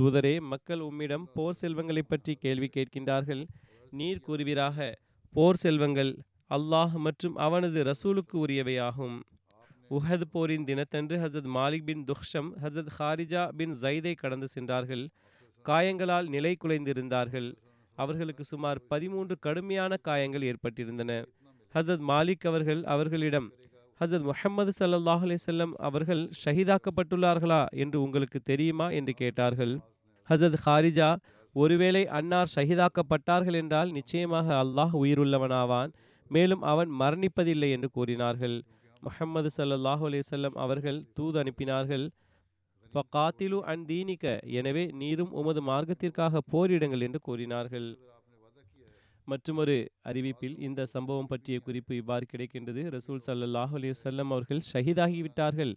தூதரே மக்கள் உம்மிடம் போர் செல்வங்களை பற்றி கேள்வி கேட்கின்றார்கள். நீர் கூறுவீராக போர் செல்வங்கள் அல்லாஹ் மற்றும் அவனது ரசூலுக்கு உரியவையாகும். உஹத் போரின் தினத்தன்று ஹசத் மாலிக் பின் துக்ஷம் ஹசத் ஹாரிஜா பின் ஜைதை கடந்து சென்றார்கள். காயங்களால் நிலை குலைந்திருந்தார்கள். அவர்களுக்கு சுமார் பதிமூன்று கடுமையான காயங்கள் ஏற்பட்டிருந்தன. ஹசரத் மாலிக் அவர்கள் அவர்களிடம் ஹசரத் முஹம்மது சல்லாஹ் அலிசல்லம் அவர்கள் ஷஹீதாக்கப்பட்டுள்ளார்களா என்று உங்களுக்கு தெரியுமா? என்று கேட்டார்கள். ஹசரத் ஹாரிஜா ஒருவேளை அன்னார் ஷஹீதாக்கப்பட்டார்கள் என்றால் நிச்சயமாக அல்லாஹ் உயிருள்ளவனாவான். மேலும் அவன் மரணிப்பதில்லை என்று கூறினார்கள். முஹம்மது சல்லாஹூ அலிசல்லம் அவர்கள் தூது அனுப்பினார்கள். ஃபகாத்திலு அன் தீனிக்க எனவே நீரும் உமது மார்க்கத்திற்காக போரிடுங்கள் என்று கூறினார்கள். மற்றொரு அறிவிப்பில் இந்த சம்பவம் பற்றிய குறிப்பு இவ்வாறு கிடைக்கின்றது. ரசூல் சல்லாஹ் அலி வல்லம் அவர்கள் ஷஹீதாகிவிட்டார்கள்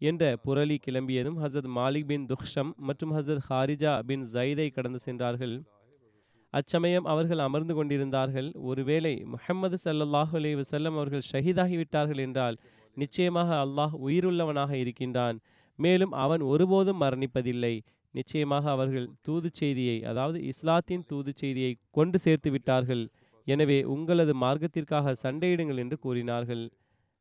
என்ற புரளி கிளம்பியதும் ஹசத் மாலிக் பின் துக்ஷம் மற்றும் ஹசத் ஹாரிஜா பின் ஜைதை கடந்து சென்றார்கள். அச்சமயம் அவர்கள் அமர்ந்து கொண்டிருந்தார்கள். ஒருவேளை முஹம்மது சல்லல்லாஹு அலி வசல்லம் அவர்கள் ஷஹீதாகிவிட்டார்கள் என்றால் நிச்சயமாக அல்லாஹ் உயிருள்ளவனாக இருக்கின்றான். மேலும் அவன் ஒருபோதும் மரணிப்பதில்லை. நிச்சயமாக அவர்கள் தூது செய்தியை அதாவது இஸ்லாத்தின் தூது செய்தியை கொண்டு சேர்த்து விட்டார்கள். எனவே உங்களது மார்க்கத்திற்காக சண்டையிடுங்கள் என்று கூறினார்கள்.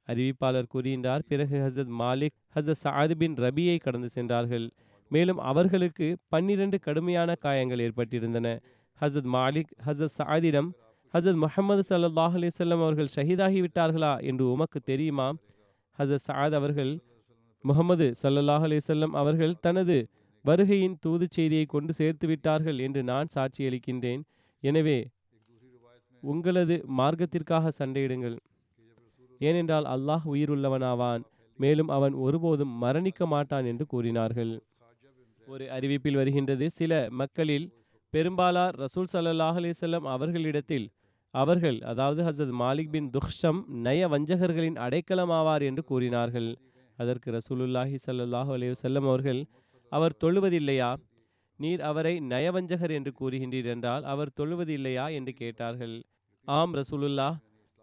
அறிவிப்பாளர் கூறுகின்றார் பிறகு ஹசரத் மாலிக் ஹசரத் சாத் பின் ரபியை கடந்து சென்றார்கள். மேலும் அவர்களுக்கு பன்னிரண்டு கடுமையான காயங்கள் ஏற்பட்டிருந்தன. ஹசரத் மாலிக் ஹசரத் சாதிடம் ஹசரத் முகமது சல்லாஹ் அலிசல்லம் அவர்கள் ஷஹீதாகிவிட்டார்களா என்று உமக்கு தெரியுமா? ஹசரத் சாத் அவர்கள் முகமது சல்லல்லாஹ் அலேசல்லம் அவர்கள் தனது வருகையின் தூது செய்தியை கொண்டு சேர்த்து விட்டார்கள் என்று நான் சாட்சியளிக்கின்றேன். எனவே உங்களது மார்க்கத்திற்காக சண்டையிடுங்கள். ஏனென்றால் அல்லாஹ் உயிருள்ளவனாவான். மேலும் அவன் ஒருபோதும் மரணிக்க மாட்டான் என்று கூறினார்கள். ஒரு அறிவிப்பில் வருகின்றது சில மக்களில் பெரும்பாலார் ரசூல் சல்லாஹ் அலிசல்லம் அவர்களிடத்தில் அவர்கள் அதாவது ஹசரத் மாலிக் பின் துக்ஷம் நய வஞ்சகர்களின் அடைக்கலமாவார் என்று கூறினார்கள். அதற்கு ரசூலுல்லாஹி சல்லாஹு அலைய செல்லம் அவர்கள் அவர் தொழுவதில்லையா? நீர் அவரை நயவஞ்சகர் என்று கூறுகின்றீர் என்றால் அவர் தொழுவதில்லையா? என்று கேட்டார்கள். ஆம் ரசூலுல்லா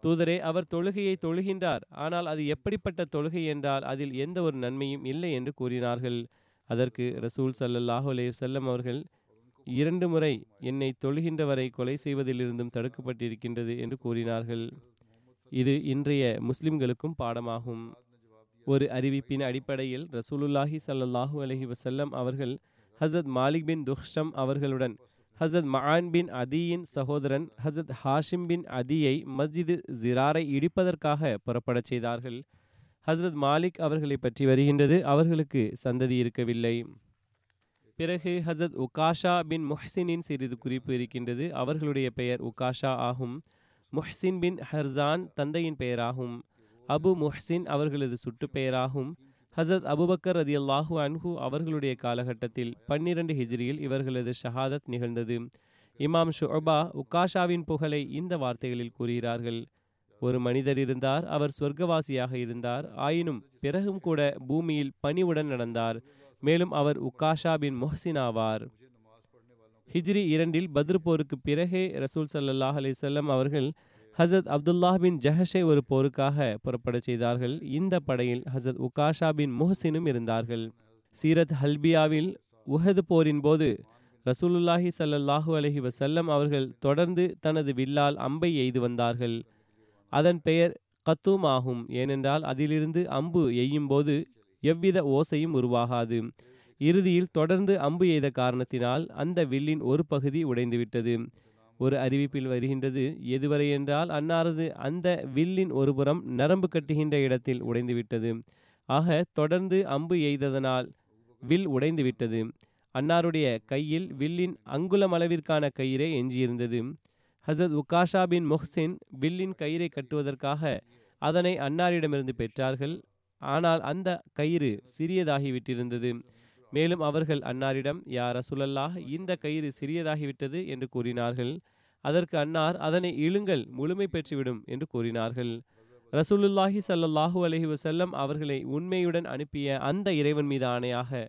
தூதரே அவர் தொழுகையை தொழுகின்றார். ஆனால் அது எப்படிப்பட்ட தொழுகை என்றால் அதில் எந்த ஒரு நன்மையும் இல்லை என்று கூறினார்கள். அதற்கு ரசூல் சல்லல்லாஹு அலைஹி செல்லம் அவர்கள் இரண்டு முறை என்னை தொழுகின்றவரை கொலை செய்வதிலிருந்தும் தடுக்கப்பட்டிருக்கின்றது என்று கூறினார்கள். இது இன்றைய முஸ்லிம்களுக்கும் பாடமாகும். ஒரு அறிவிப்பின் அடிப்படையில் ரசூலுல்லாஹி ஸல்லல்லாஹு அலஹி வசல்லம் அவர்கள் ஹசரத் மாலிக் பின் துஹ்ஷம் அவர்களுடன் ஹசரத் மான் பின் அதியின் சகோதரன் ஹசரத் ஹாஷிம் பின் அதியை மஸ்ஜிது ஜிராரை இடிப்பதற்காக புறப்படச் செய்தார்கள். ஹசரத் மாலிக் அவர்களை பற்றி வருகின்றது அவர்களுக்கு சந்ததி இருக்கவில்லை. பிறகு ஹசரத் உகாஷா பின் முஹ்சினின் சிறிது குறிப்பு இருக்கின்றது அவர்களுடைய பெயர் உகாஷா ஆகும். முஹ்சின் பின் ஹர்சான் தந்தையின் பெயராகும். அபு முஹ்சின் அவர்களது சுட்டு பெயராகும் ஹசரத் அபுபக்கர் ரதி அல்லாஹூ அன்ஹு அவர்களுடைய காலகட்டத்தில் பன்னிரண்டு ஹிஜ்ரியில் இவர்களது ஷஹாதத் நிகழ்ந்தது. இமாம் ஷுஅபா உக்காஷாவின் புகழை இந்த வார்த்தைகளில் கூறுகிறார்கள். ஒரு மனிதர் இருந்தார் அவர் சொர்க்கவாசியாக இருந்தார் ஆயினும் பிறகும் கூட பூமியில் பணிவுடன் நடந்தார். மேலும் அவர் உக்காஷா பின் முஹ்சின் ஆவார். ஹிஜ்ரி இரண்டில் பத்ர் போருக்கு பிறகே ரசூல் சல்லாஹ் அலிசல்லம் அவர்கள் ஹசரத் அப்துல்லா பின் ஜஹஷை ஒரு போருக்காக புறப்படச் செய்தார்கள். இந்த படையில் ஹசரத் உகாஷா பின் முஹசினும் இருந்தார்கள். சீரத் ஹல்பியாவில் உஹது போரின் போது ரசூலுல்லாஹி சல்லல்லாஹு அலஹி வசல்லம் அவர்கள் தொடர்ந்து தனது வில்லால் அம்பை எய்து வந்தார்கள். அதன் பெயர் கத்தூம் ஆகும். ஏனென்றால் அதிலிருந்து அம்பு எய்யும் போது எவ்வித ஓசையும் உருவாகாது. இறுதியில் தொடர்ந்து அம்பு எய்த காரணத்தினால் அந்த வில்லின் ஒரு பகுதி உடைந்துவிட்டது. ஒரு அறிவிப்பில் வருகின்றது. எதுவரை என்றால் அன்னாரது அந்த வில்லின் ஒருபுறம் நரம்பு கட்டுகின்ற இடத்தில் உடைந்துவிட்டது. ஆக தொடர்ந்து அம்பு எய்ததனால் வில் உடைந்துவிட்டது. அன்னாருடைய கையில் வில்லின் அங்குலம் அளவிற்கான கயிறே எஞ்சியிருந்தது. ஹசரத் உக்காஷா பின் முஹ்சின் வில்லின் கயிறை கட்டுவதற்காக அதனை அன்னாரிடமிருந்து பெற்றார்கள். ஆனால் அந்த கயிறு சிறியதாகிவிட்டிருந்தது. மேலும் அவர்கள் அன்னாரிடம் யார் ரசுலல்லாஹ் இந்த கயிறு சிறியதாகிவிட்டது என்று கூறினார்கள். அதற்கு அன்னார் அதனை இழுங்கள் முழுமை பெற்றுவிடும் என்று கூறினார்கள். ரசூலுல்லாஹி சல்லல்லாஹு அலஹி வசல்லம் அவர்களை உண்மையுடன் அனுப்பிய அந்த இறைவன் மீது ஆணையாக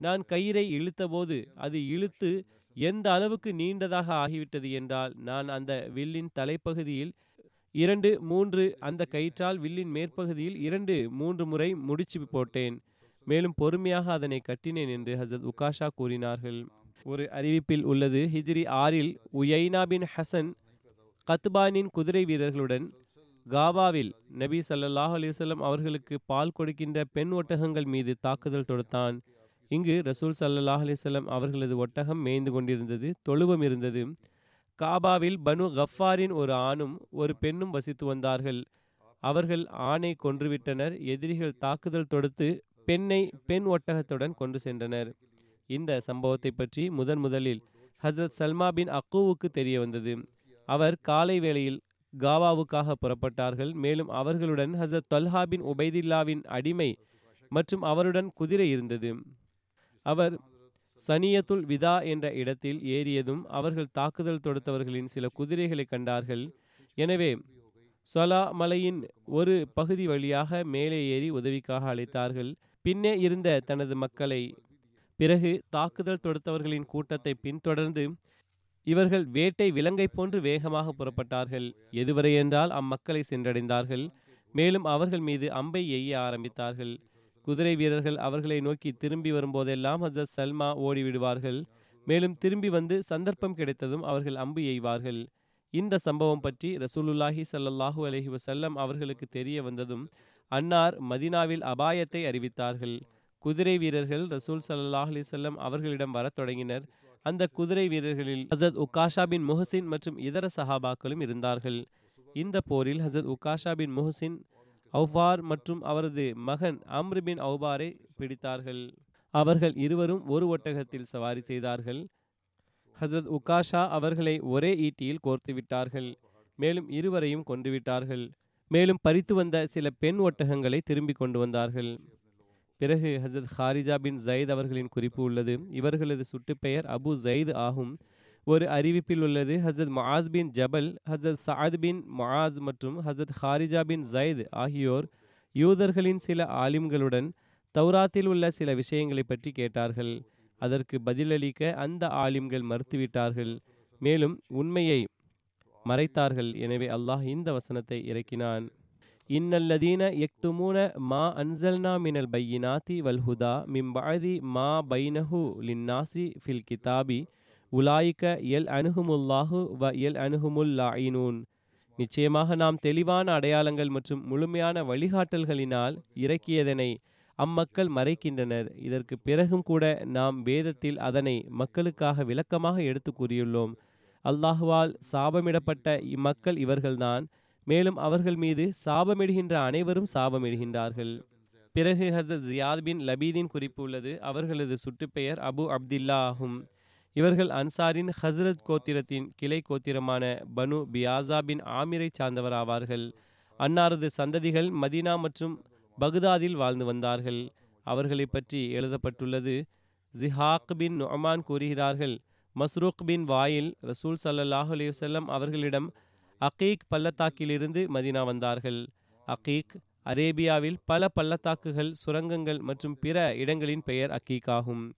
நான் கயிறை இழுத்தபோது அது இழுத்து எந்த அளவுக்கு நீண்டதாக ஆகிவிட்டது என்றால் நான் அந்த வில்லின் தலைப்பகுதியில் இரண்டு மூன்று அந்த கயிற்றால் வில்லின் மேற்பகுதியில் இரண்டு மூன்று முறை முடிச்சு போட்டேன். மேலும் பொறுமையாக அதனை கட்டினேன் என்று ஹசத் உகாஷா கூறினார்கள். ஒரு அறிவிப்பில் உள்ளது. ஹிஜ்ரி ஆறில் உயைனா பின் ஹசன் கத்பானின் குதிரை வீரர்களுடன் காபாவில் நபி சல்லாஹ் அலிவல்லம் அவர்களுக்கு பால் கொடுக்கின்ற பெண் ஒட்டகங்கள் மீது தாக்குதல் தொடுத்தான். இங்கு ரசூல் சல்லாஹ் அலிசல்லம் அவர்களது ஒட்டகம் மேய்ந்து கொண்டிருந்தது தொழுவம் இருந்தது. காபாவில் பனு கஃபாரின் ஒரு ஆணும் ஒரு பெண்ணும் வசித்து வந்தார்கள். அவர்கள் ஆணை கொன்றுவிட்டனர். எதிரிகள் தாக்குதல் தொடுத்து பெண்ணை பெண் ஒட்டகத்துடன் கொண்டு சென்றனர். இந்த சம்பவத்தை பற்றி முதன் முதலில் ஹஸ்ரத் சல்மா பின் அக்கூவுக்கு தெரிய வந்தது. அவர் காலை வேளையில் காவாவுக்காக புறப்பட்டார்கள். மேலும் அவர்களுடன் ஹசரத் தொல்ஹா பின் உபைதில்லாவின் அடிமை மற்றும் அவருடன் குதிரை இருந்தது. அவர் சனியத்துல் விதா என்ற இடத்தில் ஏறியதும் அவர்கள் தாக்குதல் தொடுத்தவர்களின் சில குதிரைகளை கண்டார்கள். எனவே சொலா மலையின் ஒரு பகுதி வழியாக மேலே ஏறி உதவிக்காக அழைத்தார்கள். பின்னே இருந்த தனது மக்களை பிறகு தாக்குதல் தொடுத்தவர்களின் கூட்டத்தை பின்தொடர்ந்து இவர்கள் வேட்டை விலங்கை போன்று வேகமாக புறப்பட்டார்கள். எதுவரை என்றால் அம்மக்களை சென்றடைந்தார்கள். மேலும் அவர்கள் மீது அம்பை எய்ய ஆரம்பித்தார்கள். குதிரை வீரர்கள் அவர்களை நோக்கி திரும்பி வரும்போதெல்லாம் ஹசரத் சல்மா ஓடிவிடுவார்கள் மேலும் திரும்பி வந்து சந்தர்ப்பம் கிடைத்ததும் அவர்கள் அம்பு எய்வார்கள். இந்த சம்பவம் பற்றி ரசூலுல்லாஹி சல்லாஹூ அலஹி வசல்லம் அவர்களுக்கு தெரிய வந்ததும் அன்னார் மதினாவில் அபாயத்தை அறிவித்தார்கள். குதிரை வீரர்கள் ரசூல் சல்லாஹ் அலிசல்லம் அவர்களிடம் வரத் தொடங்கினர். அந்த குதிரை வீரர்களில் ஹசத் உகாஷா பின் முஹசின் மற்றும் இதர சஹாபாக்களும் இருந்தார்கள். இந்த போரில் ஹசத் உகாஷா பின் முஹசின் அவ்வார் மற்றும் அவரது மகன் அம்ரு பின் அவ்பாரை பிடித்தார்கள். அவர்கள் இருவரும் ஒரு ஒட்டகத்தில் சவாரி செய்தார்கள். ஹசரத் உகாஷா அவர்களை ஒரே ஈட்டியில் கோர்த்து விட்டார்கள். மேலும் இருவரையும் கொண்டு விட்டார்கள். மேலும் பறித்து வந்த சில பெண் ஒட்டகங்களை திரும்பி கொண்டு வந்தார்கள். பிறகு ஹசரத் ஹாரிஜா பின் ஜயத் அவர்களின் குறிப்பு உள்ளது. இவர்களது சுட்டுப்பெயர் அபு ஜயத் ஆகும். ஒரு அறிவிப்பில் உள்ளது ஹசரத் மஆஸ் பின் ஜபல் ஹசரத் சாத் பின் மஆஸ் மற்றும் ஹசரத் ஹாரிஜா பின் ஜயத் ஆகியோர் யூதர்களின் சில ஆலிம்களுடன் தௌராத்தில் உள்ள சில விஷயங்களை பற்றி கேட்டார்கள். அதற்கு பதிலளிக்க அந்த ஆலிம்கள் மறுத்துவிட்டார்கள். மேலும் உண்மையை மறைத்தார்கள். எனவே அல்லாஹ் இந்த வசனத்தை இறக்கினான். இன்னல்லதீன எக்துமூன மா அன்சல்னா மினல் பையினாத்தி வல்ஹுதா மிம்பாதி மா பைனஹு லின்னாசி ஃபில் கிதாபி உலாயிக்க எல் அணுகுமுல்லாஹு வ எல் அணுகுமுல்லாயினூன் நிச்சயமாக நாம் தெளிவான அடையாளங்கள் மற்றும் முழுமையான வழிகாட்டல்களினால் இறக்கியதனை அம்மக்கள் மறைக்கின்றனர். இதற்கு பிறகும் கூட நாம் வேதத்தில் அதனை மக்களுக்காக விளக்கமாக எடுத்து கூறியுள்ளோம். அல்லாஹுவால் சாபமிடப்பட்ட இம்மக்கள் இவர்கள்தான் மேலும் அவர்கள் மீது சாபமிடுகின்ற அனைவரும் சாபமிடுகின்றார்கள். பிறகு ஹசரத் ஜியாத் பின் லபீதின் குறிப்பு உள்ளது. அவர்களது சுட்டுப்பெயர் அபு அப்துல்லா ஆகும் இவர்கள் அன்சாரின் ஹஸ்ரத் கோத்திரத்தின் கிளை கோத்திரமான பனு பியாசா பின் ஆமிரை சார்ந்தவர் ஆவார்கள் அன்னாரது சந்ததிகள் மதீனா மற்றும் பகுதாதில் வாழ்ந்து வந்தார்கள். அவர்களை பற்றி எழுதப்பட்டுள்ளது. ஜிஹாக் பின் நொமான் கூறுகிறார்கள் மஸ்ரூக் பின் வாயில் ரசூல் சல்லாஹ் அலைஹி அவர்களிடம் அகீக் பள்ளத்தாக்கிலிருந்து மதீனா வந்தார்கள். அகீக் அரேபியாவில் பல பள்ளத்தாக்குகள் சுரங்கங்கள் மற்றும் பிற இடங்களின் பெயர் அக்கீக் ஆகும்.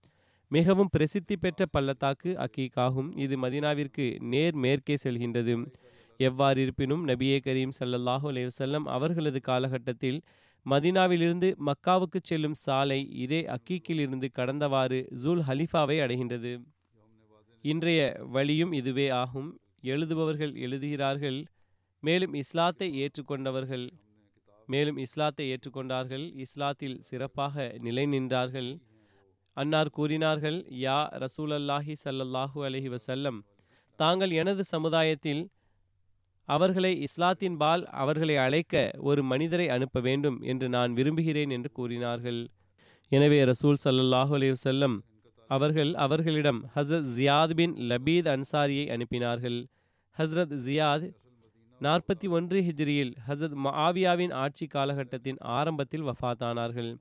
மிகவும் பிரசித்தி பெற்ற பள்ளத்தாக்கு அக்கீக் ஆகும். இது மதீனாவிற்கு நேர் மேற்கே செல்கின்றது. எவ்வாறு இருப்பினும் நபியே கரீம் சல்லல்லாஹு அலைவசல்லம் அவர்களது காலகட்டத்தில் மதீனாவிலிருந்து மக்காவுக்கு செல்லும் சாலை இதே அக்கீக்கில் இருந்து கடந்தவாறு ஜூல் ஹலிஃபாவை அடைகின்றது. இன்றைய வழியும் இதுவே ஆகும். எழுதுபவர்கள் எழுதுகிறார்கள் மேலும் இஸ்லாத்தை ஏற்றுக்கொண்டவர்கள் மேலும் இஸ்லாத்தை ஏற்றுக்கொண்டார்கள் இஸ்லாத்தில் சிறப்பாக நிலை நின்றார்கள் அன்னார் கூறினார்கள் யா ரசூலல்லாஹி சல்லல்லாஹு அலஹி வசல்லம் தாங்கள் எனது சமுதாயத்தில் அவர்களை இஸ்லாத்தின் பால் அவர்களை அழைக்க ஒரு மனிதரை அனுப்ப வேண்டும் என்று நான் விரும்புகிறேன் என்று கூறினார்கள். எனவே ரசூல் சல்லல்லாஹு அலி வசல்லம் அவர்கள் அவர்களிடம் ஹசரத் ஜியாத் பின் லபீத் அன்சாரியை அனுப்பினார்கள். ஹஸ்ரத் ஜியாத் நாற்பத்தி ஒன்று ஹிஜ்ரியில் ஹசரத் மாவியாவின் ஆட்சி காலகட்டத்தின் ஆரம்பத்தில் வஃபாத்தானார்கள்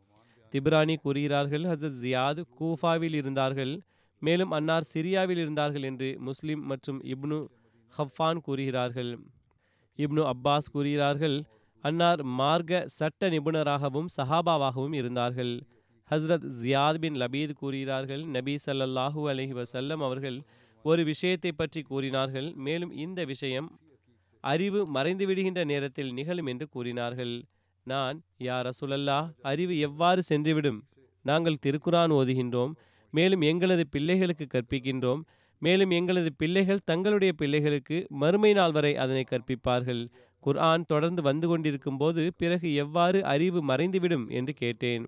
திப்ரானி கூறுகிறார்கள் ஹசரத் ஜியாத் கூஃபாவில் இருந்தார்கள் மேலும் அன்னார் சிரியாவில் இருந்தார்கள் என்று முஸ்லிம் மற்றும் இப்னு ஹஃபான் கூறுகிறார்கள். இப்னு அப்பாஸ் கூறுகிறார்கள் அன்னார் மார்க்க சட்ட நிபுணராகவும் சஹாபாவாகவும் இருந்தார்கள். ஹஸ்ரத் ஜியாத் பின் லபீத் கூறுகிறார்கள். நபி சல்லல்லாஹூ அலஹி வசல்லம் அவர்கள் ஒரு விஷயத்தை பற்றி கூறினார்கள். மேலும் இந்த விஷயம் அறிவு மறைந்து விடுகின்ற நேரத்தில் நிகழும் என்று கூறினார்கள். நான் யா ரசூலல்லா அறிவு எவ்வாறு சென்றுவிடும்? நாங்கள் திருக்குரான் ஓதுகின்றோம். மேலும் எங்களது பிள்ளைகளுக்கு கற்பிக்கின்றோம். மேலும் எங்களது பிள்ளைகள் தங்களுடைய பிள்ளைகளுக்கு மறுமை நாள் வரை அதனை கற்பிப்பார்கள். குர்ஆன் தொடர்ந்து வந்து கொண்டிருக்கும் போது பிறகு எவ்வாறு அறிவு மறைந்துவிடும் என்று கேட்டேன்.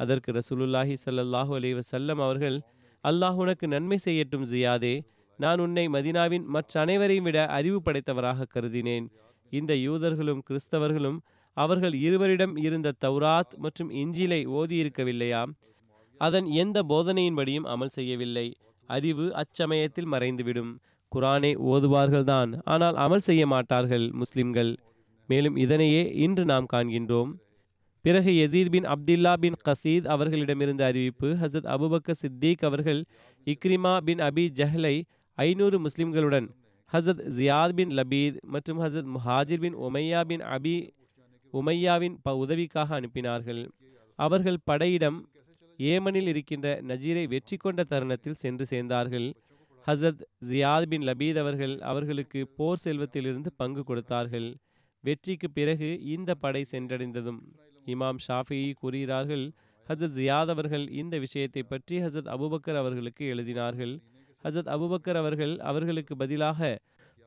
அதற்கு ரசூலுல்லாஹி சல்லல்லாஹு அலி வசல்லம் அவர்கள் அல்லாஹ் உனக்கு நன்மை செய்யட்டும் ஜியாதே நான் உன்னை மதினாவின் மற்ற அனைவரையும் விட அறிவு படைத்தவராக கருதினேன். இந்த யூதர்களும் கிறிஸ்தவர்களும் அவர்கள் இருவரிடம் இருந்த தௌராத் மற்றும் இஞ்சிலை ஓதியிருக்கவில்லையா அதன் எந்த போதனையின்படியும் அமல் செய்யவில்லை. அறிவு அச்சமயத்தில் மறைந்துவிடும். குரானை ஓதுவார்கள்தான் ஆனால் அமல் செய்ய மாட்டார்கள் முஸ்லிம்கள். மேலும் இதனையே இன்று நாம் காண்கின்றோம். பிறகு யசீத் பின் அப்துல்லா பின் கசீத் அவர்களிடமிருந்த அறிவிப்பு ஹசத் அபுபக்க சித்தீக் அவர்கள் இக்ரிமா பின் அபி ஜஹ்லை ஐநூறு முஸ்லிம்களுடன் ஹசத் ஜியாத் பின் லபீத் மற்றும் ஹசத் முஹாஜிர் பின் உமையா பின் அபி உமையாவின் ப உதவிக்காக அனுப்பினார்கள். அவர்கள் படையிடம் ஏமனில் இருக்கின்ற நஜீரை வெற்றி கொண்ட தருணத்தில் சென்று சேர்ந்தார்கள். ஹசத் ஜியாத் பின் லபீத் அவர்கள் அவர்களுக்கு போர் செல்வத்திலிருந்து பங்கு கொடுத்தார்கள். வெற்றிக்கு பிறகு இந்த படை சென்றடைந்ததும் இமாம் ஷாஃபி கூறுகிறார்கள் ஹசத் ஜியாத் அவர்கள் இந்த விஷயத்தை பற்றி ஹசத் அபுபக்கர் அவர்களுக்கு எழுதினார்கள். ஹசத் அபுபக்கர் அவர்கள் அவர்களுக்கு பதிலாக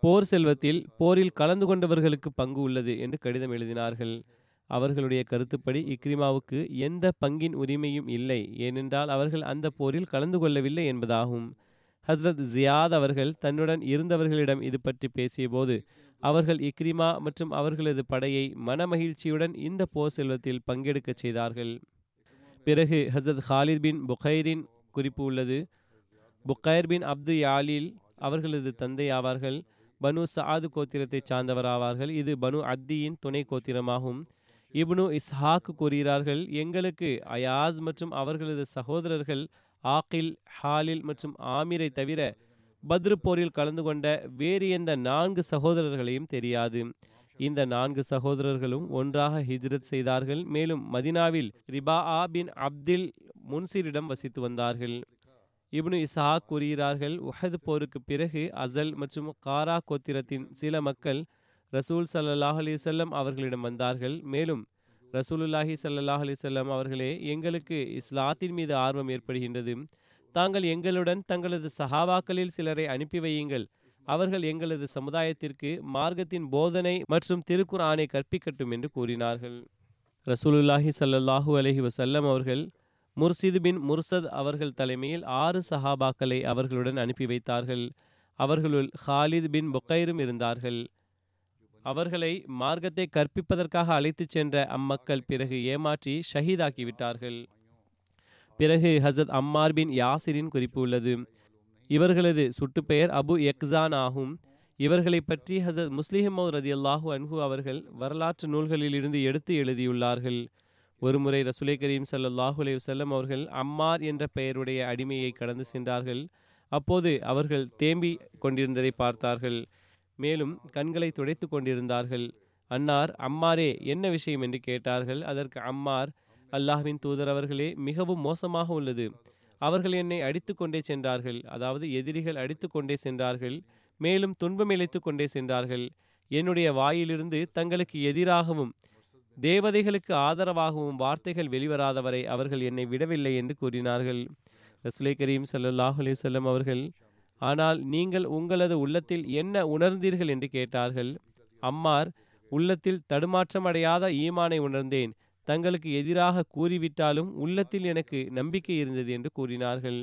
போர் செல்வத்தில் போரில் கலந்து கொண்டவர்களுக்கு பங்கு உள்ளது என்று கடிதம் எழுதினார்கள். அவர்களுடைய கருத்துப்படி இக்ரிமாவுக்கு எந்த பங்கின் உரிமையும் இல்லை ஏனென்றால் அவர்கள் அந்த போரில் கலந்து கொள்ளவில்லை என்பதாகும். ஹஸ்ரத் ஜியாத் அவர்கள் தன்னுடன் இருந்தவர்களிடம் இது பற்றி பேசியபோது அவர்கள் இக்ரிமா மற்றும் அவர்களது படையை மனமகிழ்ச்சியுடன் இந்த போர் செல்வத்தில் பங்கெடுக்கச் செய்தார்கள். பிறகு ஹசரத் ஹாலித் பின் புகைரின் குறிப்பு உள்ளது. புக்கைர் பின் அப்து யாலில் அவர்களது தந்தை ஆவார்கள் பனு சாது கோத்திரத்தைச் சார்ந்தவர் ஆவார்கள் இது பனு அத்தியின் துணை கோத்திரமாகும். இப்னு இஸ்ஹாக் கூறுகிறார்கள் எங்களுக்கு அயாஸ் மற்றும் அவர்களது சகோதரர்கள் ஆக்கில் ஹாலில் மற்றும் ஆமீரை தவிர பத்ரு போரில் கலந்து கொண்ட வேறு எந்த நான்கு சகோதரர்களையும் தெரியாது. இந்த நான்கு சகோதரர்களும் ஒன்றாக ஹிஜ்ரத் செய்தார்கள். மேலும் மதினாவில் ரிபா ஆ பின் அப்தில் முன்சீரிடம் வசித்து வந்தார்கள். இப்னு இசா கூறுகிறார்கள் உஹது போருக்கு பிறகு அசல் மற்றும் காரா கோத்திரத்தின் சில மக்கள் ரசூல் சல்லாஹ் அலிசல்லம் அவர்களிடம் வந்தார்கள். மேலும் ரசூலுல்லாஹி சல்லாஹ் அலிசல்லம் அவர்களே எங்களுக்கு இஸ்லாத்தின் மீது ஆர்வம் ஏற்படுகின்றது. தாங்கள் எங்களுடன் தங்களது சஹாபாக்களில் சிலரை அனுப்பி வையுங்கள். அவர்கள் எங்களது சமுதாயத்திற்கு மார்க்கத்தின் போதனை மற்றும் திருக்குர்ஆனை கற்பிக்கட்டும் என்று கூறினார்கள். ரசூலுல்லாஹி சல்லாஹூ அலஹி வசல்லம் அவர்கள் முர்சிது பின் முர்சத் அவர்கள் தலைமையில் ஆறு சஹாபாக்களை அவர்களுடன் அனுப்பி வைத்தார்கள். அவர்களுள் ஹாலித் பின் பொக்கைரும் இருந்தார்கள். அவர்களை மார்க்கத்தை கற்பிப்பதற்காக அழைத்துச் சென்ற அம்மக்கள் பிறகு ஏமாற்றி ஷஹீதாக்கிவிட்டார்கள் பிறகு ஹசத் அம்மார் பின் யாசிரின் குறிப்பு உள்ளது. இவர்களது சுட்டுப்பெயர் அபு எக்ஸான் ஆகும். இவர்களை பற்றி ஹசத் முஸ்லிஹமோ ரதி அல்லாஹூ அன்ஹு அவர்கள் வரலாற்று நூல்களில் இருந்து எடுத்து எழுதியுள்ளார்கள். ஒருமுறை ரசுலை கரீம் சல்லாஹூ அலைஹி வஸல்லம் அவர்கள் அம்மார் என்ற பெயருடைய அடிமையை கடந்து சென்றார்கள். அப்போது அவர்கள் தேம்பி கொண்டிருந்ததை பார்த்தார்கள். மேலும் கண்களை துடைத்து கொண்டிருந்தார்கள். அன்னார் அம்மாரே என்ன விஷயம்? என்று கேட்டார்கள். அதற்கு அம்மார் அல்லாஹ்வின் தூதர் அவர்களே மிகவும் மோசமாக உள்ளது. அவர்கள் என்னை அடித்து கொண்டே சென்றார்கள். அதாவது எதிரிகள் அடித்து கொண்டே சென்றார்கள். மேலும் துன்பம் இழைத்து கொண்டே சென்றார்கள். என்னுடைய வாயிலிருந்து தங்களுக்கு எதிராகவும் தேவதைகளுக்கு ஆதரவாகவும் வார்த்தைகள் வெளிவராதவரை அவர்கள் என்னை விடவில்லை என்று கூறினார்கள். ரசுலை கரீம் சல்லாஹ் அலிசல்லம் அவர்கள் ஆனால் நீங்கள் உங்களது உள்ளத்தில் என்ன உணர்ந்தீர்கள்? என்று கேட்டார்கள். அம்மார் உள்ளத்தில் தடுமாற்றமடையாத ஈமானை உணர்ந்தேன். தங்களுக்கு எதிராக கூறிவிட்டாலும் உள்ளத்தில் எனக்கு நம்பிக்கை இருந்தது என்று கூறினார்கள்.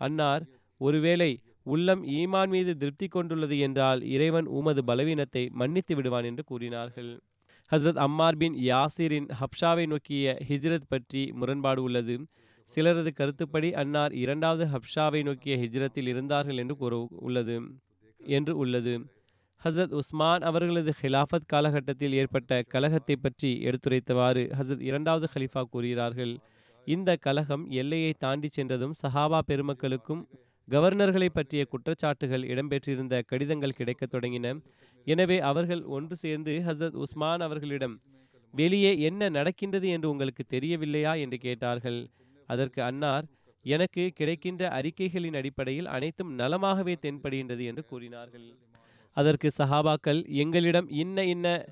அன்னார் ஒருவேளை உள்ளம் ஈமான் மீது திருப்தி கொண்டுள்ளது என்றால் இறைவன் உமது பலவீனத்தை மன்னித்து விடுவான் என்று கூறினார்கள். ஹஸ்ரத் அம்மார் பின் யாசிரின் ஹப்ஷாவை நோக்கிய ஹிஜ்ரத் பற்றி முரண்பாடு உள்ளது. சிலரது கருத்துப்படி அன்னார் இரண்டாவது ஹப்ஷாவை நோக்கிய ஹிஜ்ரத்தில் இருந்தார்கள் என்று கூற உள்ளது என்று உள்ளது. ஹசரத் உஸ்மான் அவர்களது ஹிலாஃபத் காலகட்டத்தில் ஏற்பட்ட கலகத்தை பற்றி எடுத்துரைத்தவாறு ஹசரத் இரண்டாவது ஹலிஃபா கூறுகிறார்கள். இந்த கலகம் எல்லையை தாண்டி சென்றதும் சஹாபா பெருமக்களுக்கும் கவர்னர்களை பற்றிய குற்றச்சாட்டுகள் இடம்பெற்றிருந்த கடிதங்கள் கிடைக்கத் தொடங்கின. எனவே அவர்கள் ஒன்று சேர்ந்து ஹசரத் உஸ்மான் அவர்களிடம் வெளியே என்ன நடக்கின்றது என்று உங்களுக்கு தெரியவில்லையா? என்று கேட்டார்கள். அதற்கு அன்னார் எனக்கு கிடைக்கின்ற அறிக்கைகளின் அடிப்படையில் அனைத்தும் நலமாகவே தென்படுகின்றது என்று கூறினார்கள். அதற்கு சஹாபாக்கள் எங்களிடம் இன்ன இன்ன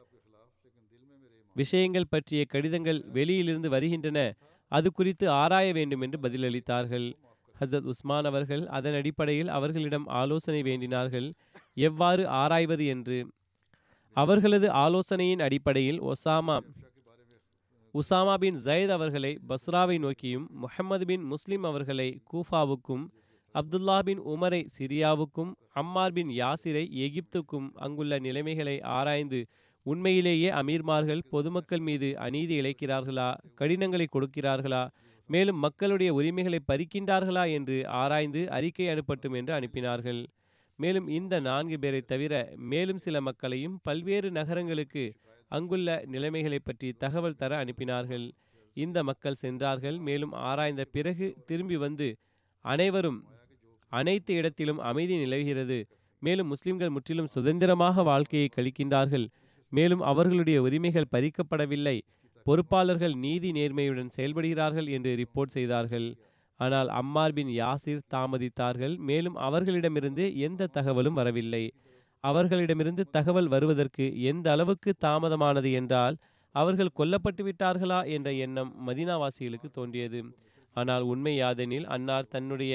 விஷயங்கள் பற்றிய கடிதங்கள் வெளியிலிருந்து வருகின்றன. அது குறித்து ஆராய வேண்டும் என்று பதிலளித்தார்கள். ஹசரத் உஸ்மான் அவர்கள் அதன் அடிப்படையில் அவர்களிடம் ஆலோசனை வேண்டினார்கள். எவ்வாறு ஆராய்வது என்று. அவர்களது ஆலோசனையின் அடிப்படையில் ஒசாமா உசாமா பின் ஜயத் அவர்களை பஸ்ராவை நோக்கியும் முஹம்மது பின் முஸ்லிம் அவர்களை கூஃபாவுக்கும் அப்துல்லா பின் உமரை சிரியாவுக்கும் அம்மார் பின் யாசிரை எகிப்துக்கும் அங்குள்ள நிலைமைகளை ஆராய்ந்து உண்மையிலேயே அமீர்மார்கள் பொதுமக்கள் மீது அநீதி இழைக்கிறார்களா கடினங்களை கொடுக்கிறார்களா மேலும் மக்களுடைய உரிமைகளை பறிக்கின்றார்களா என்று ஆராய்ந்து அறிக்கை அனுப்பட்டும் என்று அனுப்பினார்கள். மேலும் இந்த நான்கு பேரை தவிர மேலும் சில மக்களையும் பல்வேறு நகரங்களுக்கு அங்குள்ள நிலைமைகளை பற்றி தகவல் தர அனுப்பினார்கள். இந்த மக்கள் சென்றார்கள் மேலும் ஆராய்ந்த பிறகு திரும்பி வந்து அனைவரும் அனைத்து இடத்திலும் அமைதி நிலவுகிறது. மேலும் முஸ்லிம்கள் முற்றிலும் சுதந்திரமாக வாழ்க்கையை கழிக்கின்றார்கள். மேலும் அவர்களுடைய உரிமைகள் பறிக்கப்படவில்லை. பொறுப்பாளர்கள் நீதி நேர்மையுடன் செயல்படுகிறார்கள் என்று ரிப்போர்ட் செய்தார்கள். ஆனால் அம்மார் பின் யாசிர் தாமதித்தார்கள். மேலும் அவர்களிடமிருந்து எந்த தகவலும் வரவில்லை. அவர்களிடமிருந்து தகவல் வருவதற்கு எந்த அளவுக்கு தாமதமானது என்றால் அவர்கள் கொல்லப்பட்டு விட்டார்களா என்ற எண்ணம் மதினாவாசிகளுக்கு தோன்றியது. ஆனால் உண்மை யாதெனில் அன்னார் தன்னுடைய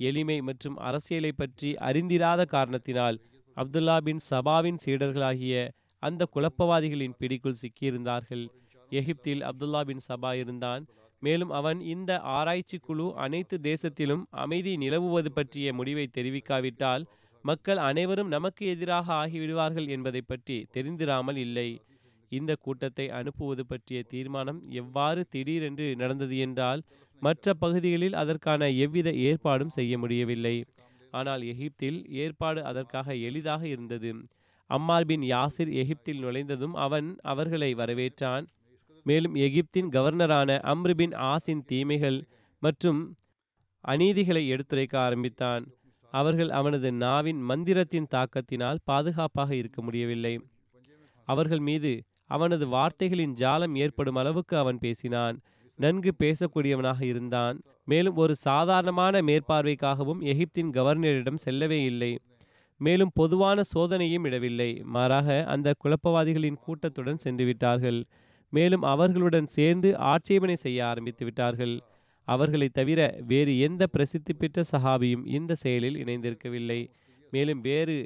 எளிமை மற்றும் அரசியலை பற்றி அறிந்திராத காரணத்தினால் அப்துல்லா பின் சபாவின் சீடர்களாகிய அந்த குழப்பவாதிகளின் பிடிக்குள் சிக்கியிருந்தார்கள். எகிப்தில் அப்துல்லா பின் சபா இருந்தான். மேலும் அவன் இந்த ஆராய்ச்சி குழு அனைத்து தேசத்திலும் அமைதி நிலவுவது பற்றிய முடிவை தெரிவிக்காவிட்டால் மக்கள் அனைவரும் நமக்கு எதிராக ஆகிவிடுவார்கள் என்பதை பற்றி தெரிந்திராமல் இல்லை. இந்த கூட்டத்தை அனுப்புவது பற்றிய தீர்மானம் எவ்வாறு திடீரென்று நடந்தது என்றால் மற்ற பகுதிகளில் அதற்கான எவ்வித ஏற்பாடும் செய்ய முடியவில்லை. ஆனால் எகிப்தில் ஏற்பாடு அதற்காக எளிதாக இருந்தது. அம்மார் பின் யாசிர் எகிப்தில் நுழைந்ததும் அவன் அவர்களை வரவேற்றான். மேலும் எகிப்தின் கவர்னரான அம்ருபின் ஆசின் தீமைகள் மற்றும் அநீதிகளை எடுத்துரைக்க ஆரம்பித்தான். அவர்கள் அவனது நாவின் மந்திரத்தின் தாக்கத்தினால் பாதுகாப்பாக இருக்க முடியவில்லை. அவர்கள் மீது அவனது வார்த்தைகளின் ஜாலம் ஏற்படும் அளவுக்கு அவன் பேசினான். நன்கு பேசக்கூடியவனாக இருந்தான். மேலும் ஒரு சாதாரணமான மேற்பார்வைக்காகவும் எகிப்தின் கவர்னரிடம் செல்லவே இல்லை. மேலும் பொதுவான சோதனையும் இடவில்லை. மாறாக அந்த குழப்பவாதிகளின் கூட்டத்துடன் சென்று விட்டார்கள். மேலும் அவர்களுடன் சேர்ந்து ஆட்சேபனை செய்ய ஆரம்பித்து விட்டார்கள். அவர்களை தவிர வேறு எந்த பிரசித்தி பெற்ற சஹாபியும் இந்த செயலில் இணைந்திருக்கவில்லை. மேலும் வேறு